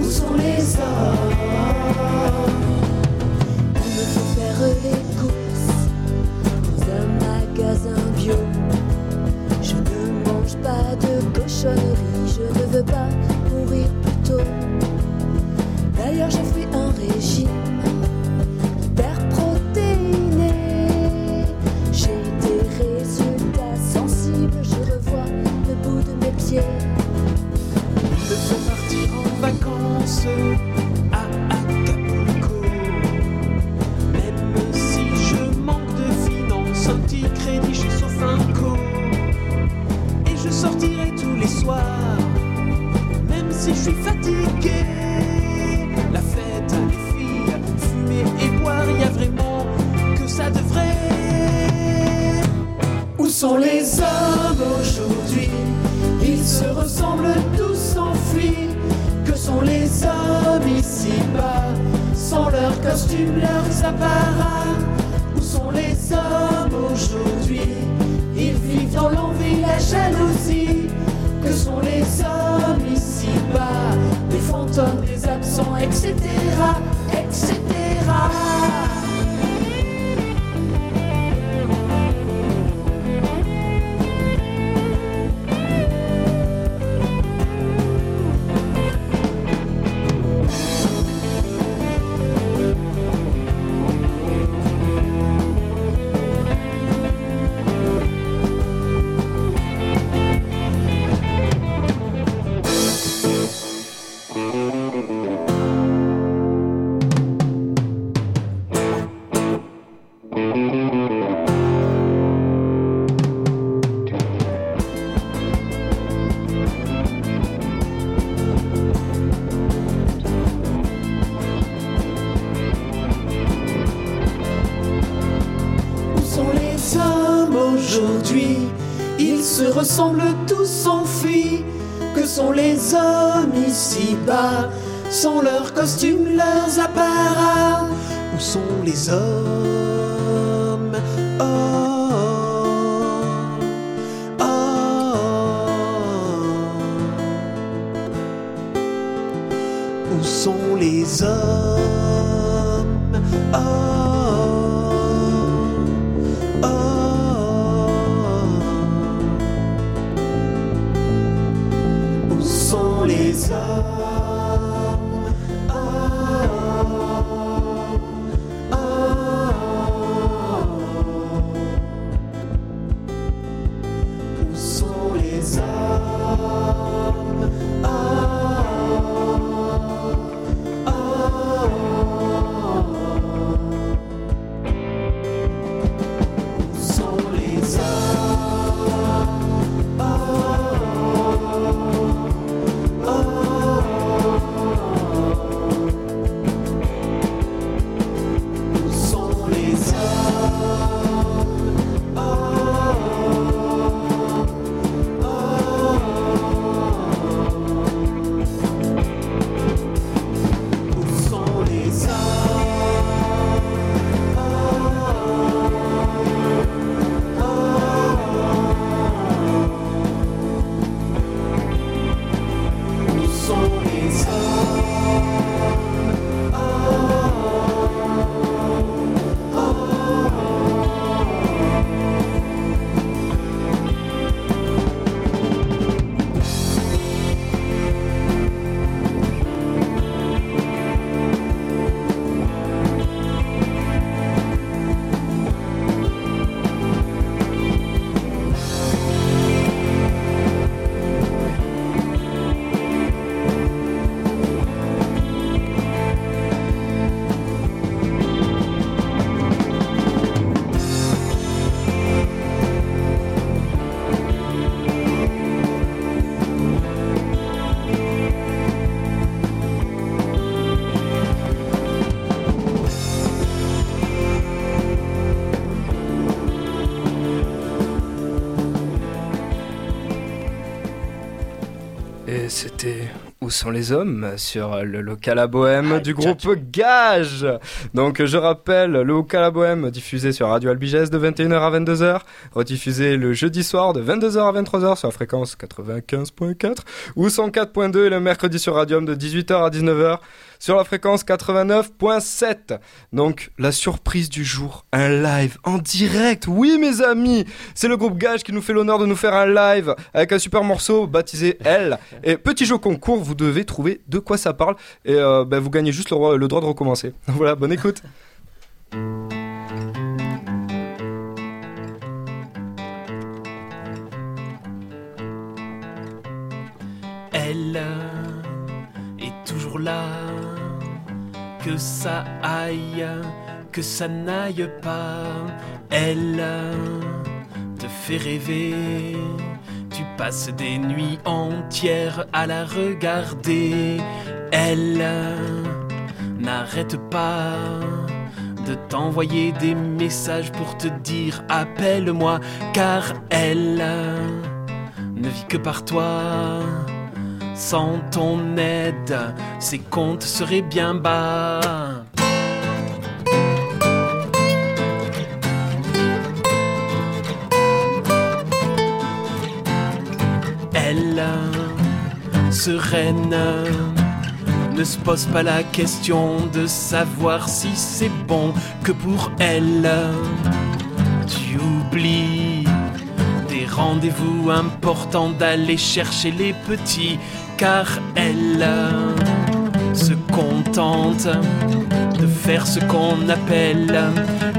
Où sont les hommes? D'ailleurs, j'ai fait un régime hyper protéiné. J'ai des résultats sensibles, je revois le bout de mes pieds. Me faut partir en vacances à Acapulco. Même si je manque de finances, un petit crédit chez Sofinco. Et je sortirai tous les soirs, même si je suis fatigué. Costumes, leurs apparats Où sont les hommes aujourd'hui Ils vivent dans l'envie, la jalousie. Que sont les hommes ici-bas Des fantômes, des absents, etc. etc. se ressemblent tous enfuis. Que sont les hommes ici-bas sont leurs costumes, leurs apparats Où sont les hommes? Oh, oh, oh. Où sont les hommes? Sont c'était Où sont les hommes sur le local à bohème du groupe Gage. Donc je rappelle, le local à bohème diffusé sur Radio Albigès de 21h à 22h, rediffusé le jeudi soir de 22h à 23h sur la fréquence 95.4 ou 104.2 et le mercredi sur Radium de 18h à 19h sur la fréquence 89.7. Donc la surprise du jour, un live en direct. Oui mes amis, c'est le groupe Gage qui nous fait l'honneur de nous faire un live avec un super morceau baptisé Elle. Et petit jeu concours, vous devez trouver de quoi ça parle et euh, ben, vous gagnez juste le, roi- le droit de recommencer. Voilà, bonne écoute. Elle est toujours là, que ça aille, que ça n'aille pas. Elle te fait rêver, tu passes des nuits entières à la regarder. Elle n'arrête pas de t'envoyer des messages pour te dire appelle-moi, car elle ne vit que par toi. Sans ton aide, ses comptes seraient bien bas. Elle, sereine, ne se pose pas la question de savoir si c'est bon que pour elle. Tu oublies des rendez-vous importants d'aller chercher les petits, car elle se contente de faire ce qu'on appelle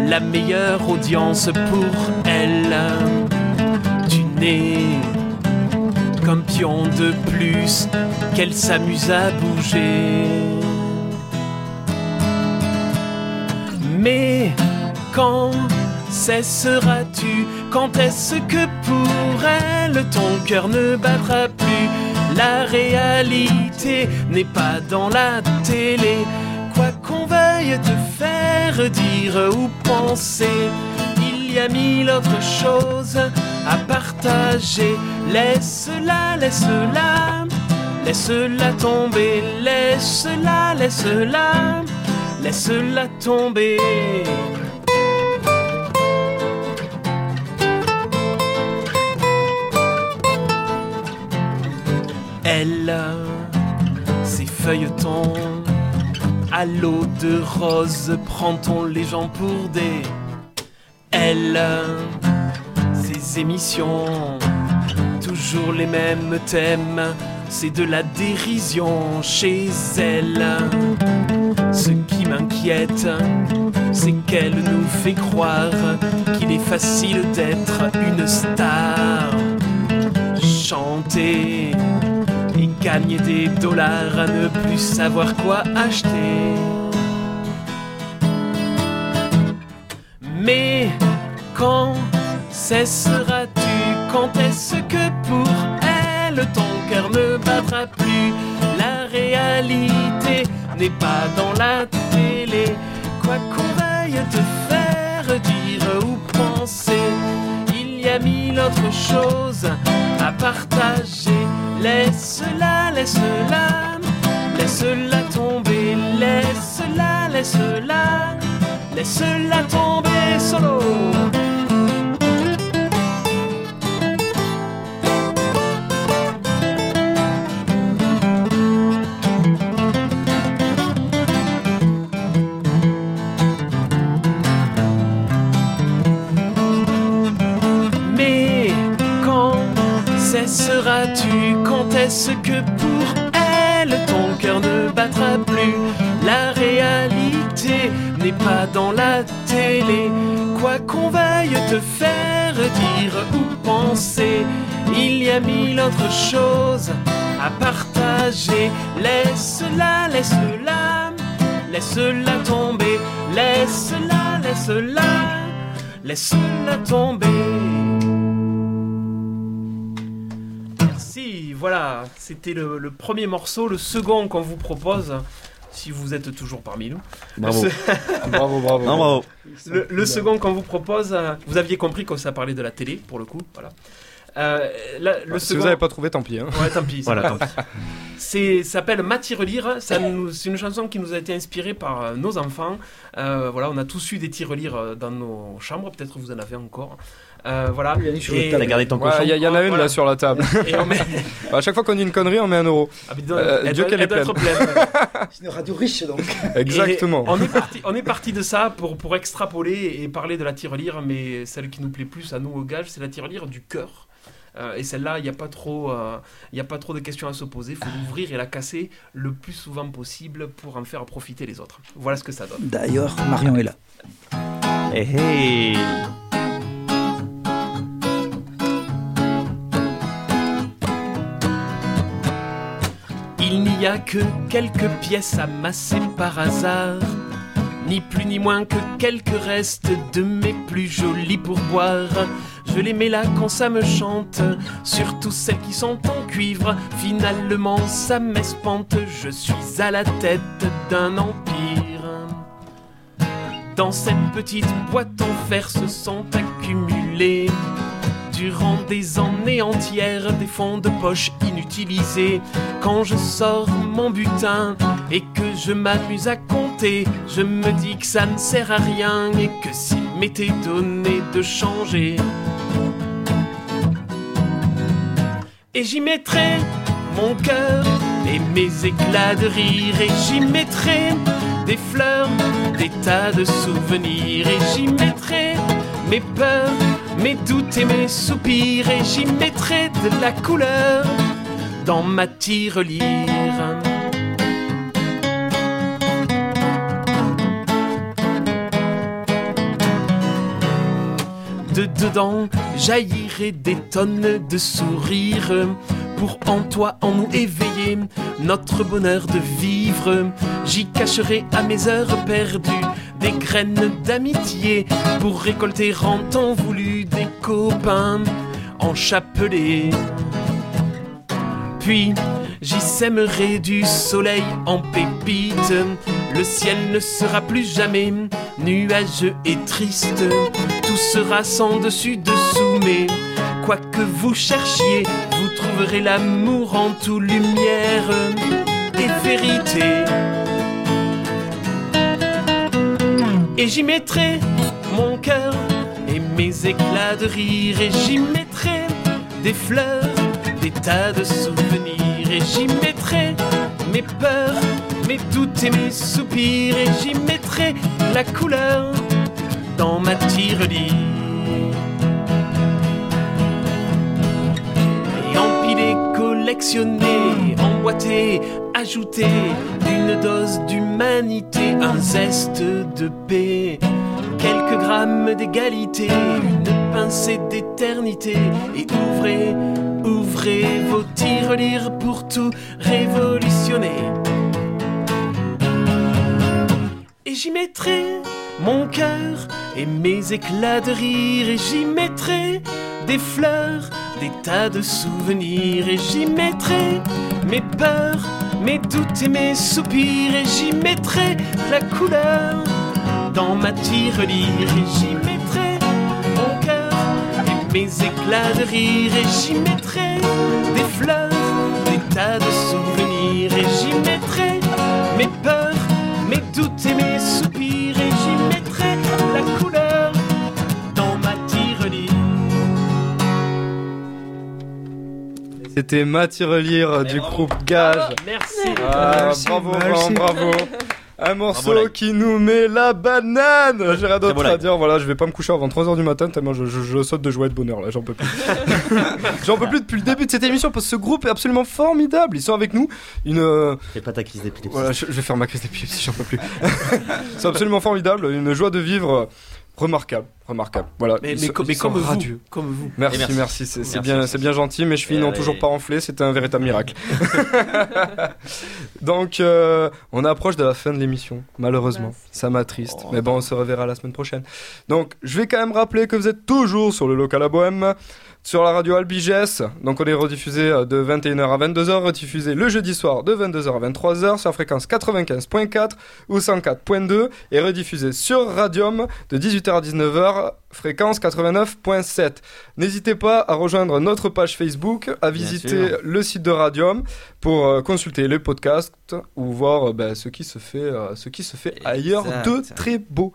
la meilleure audience pour elle. Tu n'es qu'un pion de plus qu'elle s'amuse à bouger. Mais quand cesseras-tu? Quand est-ce que pour elle ton cœur ne battra plus? La réalité n'est pas dans la télé. Quoi qu'on veuille te faire dire ou penser, il y a mille autres choses à partager. Laisse-la, laisse-la, Laisse-la tomber, laisse-la, laisse-la, laisse-la tomber. Elle, ses feuilletons, à l'eau de rose, prend-on les gens pour des. Elle, ses émissions, toujours les mêmes thèmes, c'est de la dérision chez elle. Ce qui m'inquiète, c'est qu'elle nous fait croire qu'il est facile d'être une star. Chanter gagner des dollars à ne plus savoir quoi acheter. Mais quand cesseras-tu? Quand est-ce que pour elle ton cœur ne battra plus? La réalité n'est pas dans la télé. Quoi qu'on veuille te faire dire ou penser, il y a mille autres choses à partager. Laisse-la, laisse-la, laisse-la tomber, laisse-la, laisse-la, laisse-la tomber solo. Est-ce que pour elle ton cœur ne battra plus? La réalité n'est pas dans la télé. Quoi qu'on veuille te faire dire ou penser, il y a mille autres choses à partager. Laisse-la, laisse-la, laisse-la tomber. Laisse-la, laisse-la, laisse-la tomber. Voilà, c'était le, le premier morceau, le second qu'on vous propose, si vous êtes toujours parmi nous. Bravo. bravo, bravo. Non, bravo. Le, le second qu'on vous propose, vous aviez compris que ça parlait de la télé, pour le coup, voilà. Euh, là, le si second... vous n'avez pas trouvé, tant pis. Hein. Ouais, tant pis. c'est Voilà. C'est ça s'appelle Matirelire. Ça nous- C'est une chanson qui nous a été inspirée par euh, nos enfants. Euh, voilà, on a tous eu des tirelires euh, dans nos chambres. Peut-être vous en avez encore. Euh, voilà. Et- T'as gardé ton Il y, y en a une Voilà. là sur la table. Et on met. à chaque fois qu'on dit une connerie, on met un euro. Ah, mais non, Euh, elle Dieu qu'elle elle est pleine. être pleine. C'est une radio riche donc. Exactement. Et on est parti, on est parti de ça pour, pour extrapoler et parler de la tirelire, mais celle qui nous plaît plus à nous au gage, c'est la tirelire du cœur. Euh, et celle-là, il n'y a, pas trop, euh, il y a pas trop de questions à se poser. Il faut l'ouvrir et la casser le plus souvent possible pour en faire profiter les autres. Voilà ce que ça donne. D'ailleurs, Marion est là. Hey, hey. N'y a que quelques pièces amassées par hasard, ni plus ni moins que quelques restes de mes plus jolis pourboires. Je les mets là quand ça me chante, surtout celles qui sont en cuivre. Finalement, ça m'espante, je suis à la tête d'un empire. Dans cette petite boîte en fer se sont accumulés durant des années entières des fonds de poche inutilisés. Quand je sors mon butin et que je m'amuse à compter, je me dis que ça ne sert à rien et que s'il m'était donné de changer. Et j'y mettrai mon cœur et mes éclats de rire et j'y mettrai des fleurs, des tas de souvenirs et j'y mettrai mes peurs, mes doutes et mes soupirs et j'y mettrai de la couleur dans ma tirelire. De dedans jaillirait des tonnes de sourires pour en toi, en nous éveiller notre bonheur de vivre. J'y cacherai à mes heures perdues des graines d'amitié pour récolter en temps voulu des copains en chapelet. Puis j'y sèmerai du soleil en pépites. Le ciel ne sera plus jamais nuageux et triste. Tout sera sans dessus dessous, mais Quoi que vous cherchiez, vous trouverez l'amour en tout lumière et vérité. Et j'y mettrai mon cœur et mes éclats de rire. Et j'y mettrai des fleurs, des tas de souvenirs. Et j'y mettrai mes peurs, mes doutes et mes soupirs. Et j'y mettrai la couleur dans ma tirelire. Et empilé, collectionné, emboîté, ajouté une dose d'humanité, un zeste de paix, quelques grammes d'égalité, une pincée d'éternité. Et ouvrez, ouvrez vos tirelires pour tout révolutionner. Et j'y mettrai mon cœur et mes éclats de rire et j'y mettrai des fleurs, des tas de souvenirs et j'y mettrai mes peurs, mes doutes et mes soupirs et j'y mettrai la couleur. Dans ma tirelire et j'y mettrai mon cœur. Et mes éclats de rire et j'y mettrai des fleurs, des tas de souvenirs et j'y mettrai mes peurs, mes doutes et mes soupirs C'était ma tirelire du groupe Gage. Merci. Ah, Merci, bravo, merci. bravo, bravo. Un morceau Bravo, qui nous met la banane. J'ai rien d'autre à dire. Voilà, je vais pas me coucher avant 3h du matin tellement je, je- je saute de joie et de bonheur là. J'en peux plus. j'en peux plus depuis le début de cette émission parce que ce groupe est absolument formidable. Ils sont avec nous. Une, euh, Fais pas ta crise d'épilepsie. voilà, je, je vais faire ma crise d'épilepsie. J'en peux plus. C'est absolument formidable. Une joie de vivre euh, remarquable, remarquable. Voilà. Mais, mais co- mais comme vous, radieux. comme vous. Merci, merci, merci. c'est bien, c'est bien gentil. Mes chevilles Et n'ont allez. toujours pas enflé, c'était un véritable miracle. Donc, euh, on approche de la fin de l'émission, malheureusement. Ça m'attriste, Oh. mais bon, on se reverra la semaine prochaine. Donc, je vais quand même rappeler que vous êtes toujours sur le local à Bohème, sur la radio Albiges. Donc, on est rediffusé euh, de 21h à 22h, rediffusé le jeudi soir de 22h à 23h sur la fréquence 95.4 ou 104.2 et rediffusé sur Radium de 18h à 19h, fréquence 89.7. N'hésitez pas à rejoindre notre page Facebook, à visiter sûr. le site de Radium pour euh, consulter les podcasts ou voir euh, bah, ce qui se fait, euh, ce qui se fait ailleurs de très beau.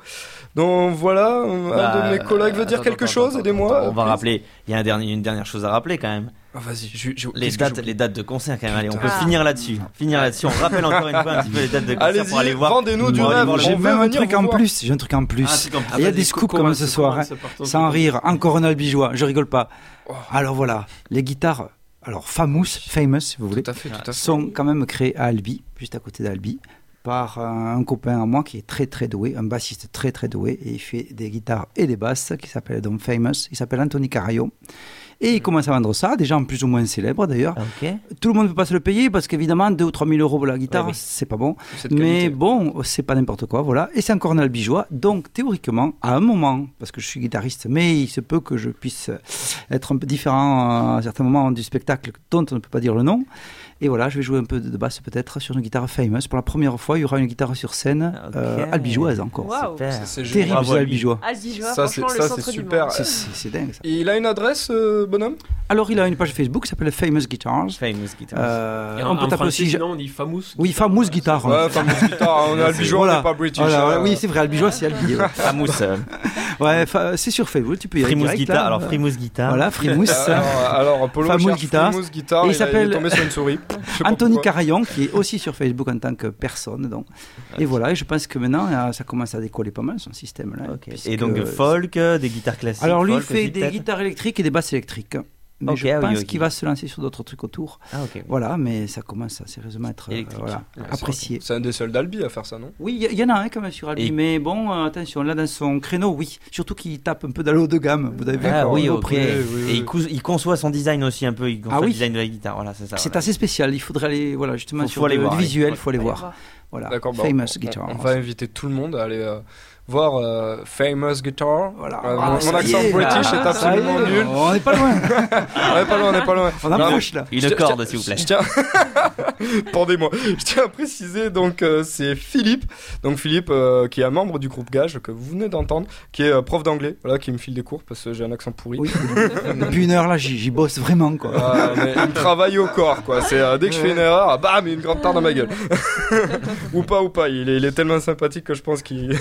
Donc voilà, un Bah, de mes collègues veut dire attends, quelque attends, chose, aidez-moi. On va please. rappeler, il y a un dernier, une dernière chose à rappeler quand même. Ah, Vas-y, Les dates, les dates de concert quand même. Allez, on peut finir là-dessus. Finir là-dessus. On rappelle encore une fois un petit peu les dates de concert pour aller Allez-y, voir. vendez-nous du rêve. J'ai même un truc en plus. J'ai un truc en plus. Ah, Il y a vas-y, des scoops comme ce soir, ton Sans rire, encore un albigeois, je rigole pas. Oh. Alors voilà, les guitares, alors famous, famous si vous voulez, Tout à fait, tout à fait. sont quand même créées à Albi, juste à côté d'Albi, par un, un copain à moi qui est très très doué, un bassiste très très doué, et il fait des guitares et des basses, qui s'appelle donc Famous, il s'appelle Anthony Carayo. Et il commence à vendre ça, des gens plus ou moins célèbres d'ailleurs. Ok. Tout le monde ne peut pas se le payer parce qu'évidemment, 2 ou 3 000 euros pour la guitare, Oui, oui. c'est pas bon. Mais bon, c'est pas n'importe quoi, voilà. Et c'est encore un albigeois. Donc, théoriquement, à un moment, parce que je suis guitariste, mais il se peut que je puisse être un peu différent à certains moments du spectacle dont on ne peut pas dire le nom. Et voilà, je vais jouer un peu de basse peut-être sur une guitare famous. Pour la première fois, il y aura une guitare sur scène Ok. euh, albigeoise encore. Génial. Terrible, albigeois. Albigeois, Ça, c'est- franchement, ça, le c'est centre du super. monde. C'est- C'est c'est dingue ça. Il a une adresse, euh, bonhomme Alors, il a une page Facebook qui s'appelle Famous Guitars. Famous guitar. Euh, Et on peut en taper français, aussi. sinon, on dit famous. Oui, Famous Guitar. Ouais, enfin, guitare, on est albigeois, on Voilà. n'est pas british. Voilà, hein. oui, c'est vrai, albigeois, c'est albi. ouais. Famous. euh, Ouais, fa- c'est sur Facebook, tu peux y aller. Frimousse guitar. là. Alors Frimousse guitar. Voilà, Frimousse. Alors, alors Polo Famous cherche Guitar. Famous Guitar, Et il s'appelle est tombé sur une souris. Anthony. Carayon, qui est aussi sur Facebook en tant que personne. Donc. Et voilà, et je pense que maintenant, euh, ça commence à décoller pas mal son système. Là, Ok. puisque- Et donc folk, des guitares classiques. Alors lui, il folk fait des guitares électriques et des basses électriques. Mais Ok, je ah oui, pense qu'il va se lancer sur d'autres trucs autour. Ah. Voilà, mais ça commence à sérieusement être euh, Électrique. voilà, Ouais, apprécié. C'est un des seuls d'Albi à faire ça, non? Oui, il y, y en a un quand même sur Albi, Et- mais bon, euh, attention, là dans son créneau, oui. Surtout qu'il tape un peu dans le haut de gamme. Vous avez vu Ah oui, au ok. prix. oui, Et oui. il, cous- il conçoit son design aussi un peu. Il conçoit Ah oui. le design de la guitare. Voilà, c'est ça. C'est voilà. assez spécial. Il faudrait aller, voilà, justement Faut- sur faut aller le, voir, visuel, il faut aller voir. voir. Voilà, D'accord, bah, Famous on, Guitar. On, on va inviter tout le monde à aller euh, voir euh, Famous Guitar. Voilà. Euh, Ah, mon, accent est, british là. est absolument Ça y est, nul. On n'est pas loin. On n'est pas loin, on n'est pas loin. On approche là. Une corde, s'il vous plaît. Je tiens, Pendez-moi. Je tiens à préciser, donc, euh, c'est Philippe. Donc, Philippe, euh, qui est un membre du groupe Gage, que vous venez d'entendre, qui est euh, prof d'anglais, voilà, qui me file des cours parce que j'ai un accent pourri. Oui. Depuis une heure là, j'y bosse vraiment quoi. Ah, mais il me travaille au corps, quoi. C'est euh, dès que je fais une erreur, bam, une grande tarte dans ma gueule. ou pas, ou pas. Il est, il est tellement sympathique que je pense qu'il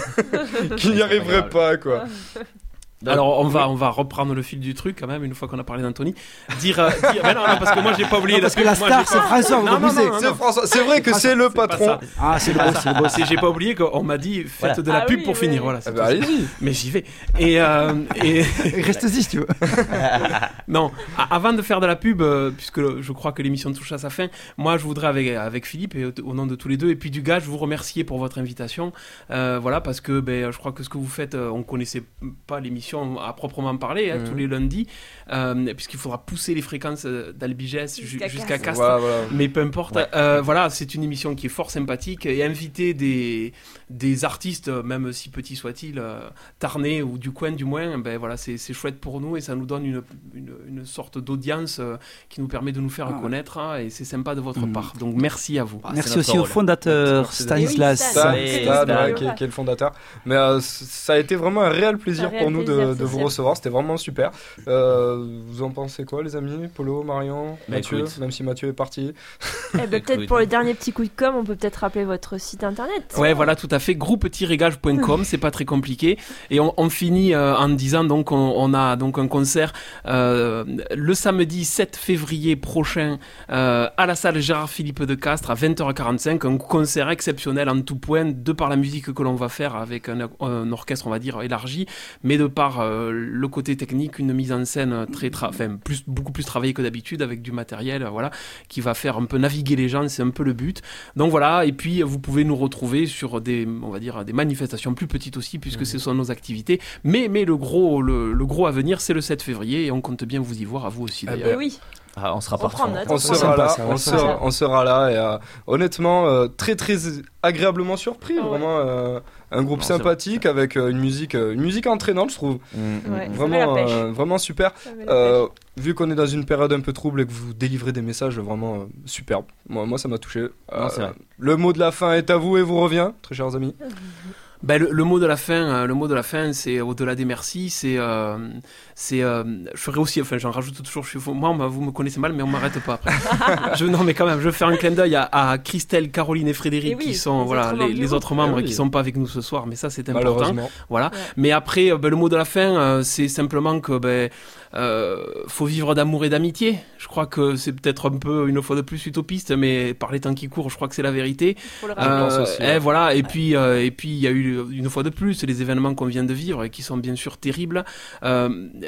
qu'il n'y arriverait pas, quoi. Alors on va on va reprendre le fil du truc quand même une fois qu'on a parlé d'Anthony. Dire, euh, dire- mais non, non, parce que moi j'ai pas oublié Non, parce la que la star c'est François, vous abusez. C'est François. C'est vrai que c'est le patron. Ah, c'est le boss, c'est le boss. J'ai pas oublié qu'on m'a dit faites Voilà. de la Ah pub oui, pour oui, finir. Voilà. Eh ben, tout. allez-y. Mais j'y vais. Et, euh, et Reste-y si tu veux. non, a- avant de faire de la pub, euh, puisque je crois que l'émission touche à sa fin, moi je voudrais avec, avec Philippe et au, au nom de tous les deux et puis du gars, je vous remercier pour votre invitation. Euh, voilà, parce que ben, je crois que ce que vous faites, euh, on connaissait pas l'émission à proprement parler hein, Mhm. tous les lundis, euh, puisqu'il faudra pousser les fréquences euh, d'Albigès ju- Jusqu'à jusqu'à Castres. Mais peu importe, Ouais. euh, voilà, c'est une émission qui est fort sympathique et inviter des, des artistes, même si petits soient-ils, euh, tarnés ou du coin du moins, ben voilà, c'est c'est chouette pour nous et ça nous donne une, une, une sorte d'audience euh, qui nous permet de nous faire Ah ouais. connaître hein, et c'est sympa de votre Mhm. part. Donc merci à vous. Ah, Merci aussi au fondateur. Stanislas. Oui, Stan, Ouais, Stan, Stan. ouais, qui, est, qui est le fondateur. Mais euh, ça a été vraiment un réel plaisir Un réel pour nous plaisir, de, vous recevoir. C'était vraiment super. Euh, vous en pensez quoi, les amis? Polo, Marion, Bah, Mathieu écoute. Même si Mathieu est parti. Eh ben, peut-être pour le dernier petit coup de com, on peut peut-être rappeler votre site internet. Ouais, voilà, tout à fait. Groupe-gage.com, c'est pas très compliqué. Et on, on finit euh, en disant donc on, on a donc un concert euh, le samedi 7 février prochain euh, à la salle Gérard Philippe de Castres à 20h45, un concert exceptionnel en tout point, de par la musique que l'on va faire avec un, un orchestre, on va dire élargi, mais de par euh, le côté technique, une mise en scène très, tra- enfin plus beaucoup plus travaillée que d'habitude avec du matériel, euh, voilà, qui va faire un peu naviguer les gens, c'est un peu le but. Donc voilà, et puis vous pouvez nous retrouver sur des, on va dire, des manifestations plus petites aussi, puisque ce sont nos activités. Mais, mais le gros, le, le gros à venir, c'est le 7 février, et on compte bien vous y voir, à vous aussi Eh d'ailleurs. Eh oui, Ah, on sera partout. On on sera là, on sera, on sera là et euh, honnêtement euh, très très agréablement surpris, ouais. vraiment euh, un groupe Non, sympathique avec euh, une musique euh, une musique entraînante, je trouve. Mm, mm, Ouais. mm. Vraiment euh, vraiment super. Euh, vu qu'on est dans une période un peu trouble et que vous délivrez des messages vraiment euh, superbes, moi, moi ça m'a touché. Non, le mot de la fin est à vous et vous revient, très chers amis. Ben, le, le mot de la fin, euh, le mot de la fin, c'est au-delà des merci, c'est, euh, c'est, euh, je ferai aussi, enfin, j'en rajoute toujours. Je suis, moi, on vous me connaissez mal, mais on m'arrête pas. Après. je, non, mais quand même, je vais faire un clin d'œil à, à Christelle, Caroline et Frédéric, Et oui, qui sont, les voilà, autres les, autres membres Eh oui. qui sont pas avec nous ce soir, mais ça, c'est important. Voilà. Ouais. Mais après, euh, ben, le mot de la fin, euh, c'est simplement que ben, euh, faut vivre d'amour et d'amitié. Je crois que c'est peut-être un peu une fois de plus utopiste, mais par les temps qui courent, je crois que c'est la vérité. Faut le Euh, aussi, et ouais. voilà. Et puis, euh, et puis, il y a eu une fois de plus les événements qu'on vient de vivre, et qui sont bien sûr terribles.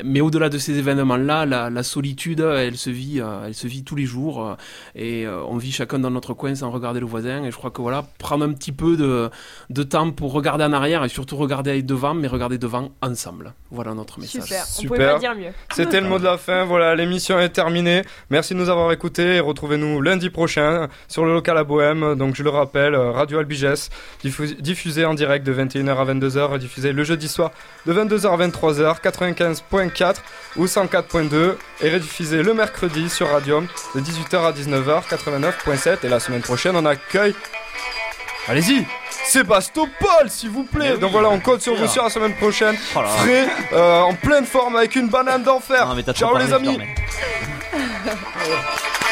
Mais au-delà de ces événements-là, la, la solitude, elle se vit, euh, elle se vit tous les jours, euh, et euh, on vit chacun dans notre coin sans regarder le voisin. Et je crois que voilà, prendre un petit peu de, de temps pour regarder en arrière et surtout regarder devant, mais regarder devant ensemble. Voilà notre message. Super, on Super. pouvait pas dire mieux. C'était le mot de la fin, voilà, l'émission est terminée. Merci de nous avoir écoutés et retrouvez-nous lundi prochain sur le local à Bohème. Donc je le rappelle, Radio Albigès, diffus- diffusé en direct de 21h à 22h, et diffusé le jeudi soir de 22h à 23h, 95.4 ou 104.2, et rediffusé le mercredi sur Radium de 18h à 19h, 89.7. Et la semaine prochaine, on accueille... Allez-y Sébastopol, s'il vous plaît Eh oui, Donc voilà, on compte sur vous sur la semaine prochaine. Oh là là. Frais, euh, en pleine forme avec une banane d'enfer. Ciao les amis.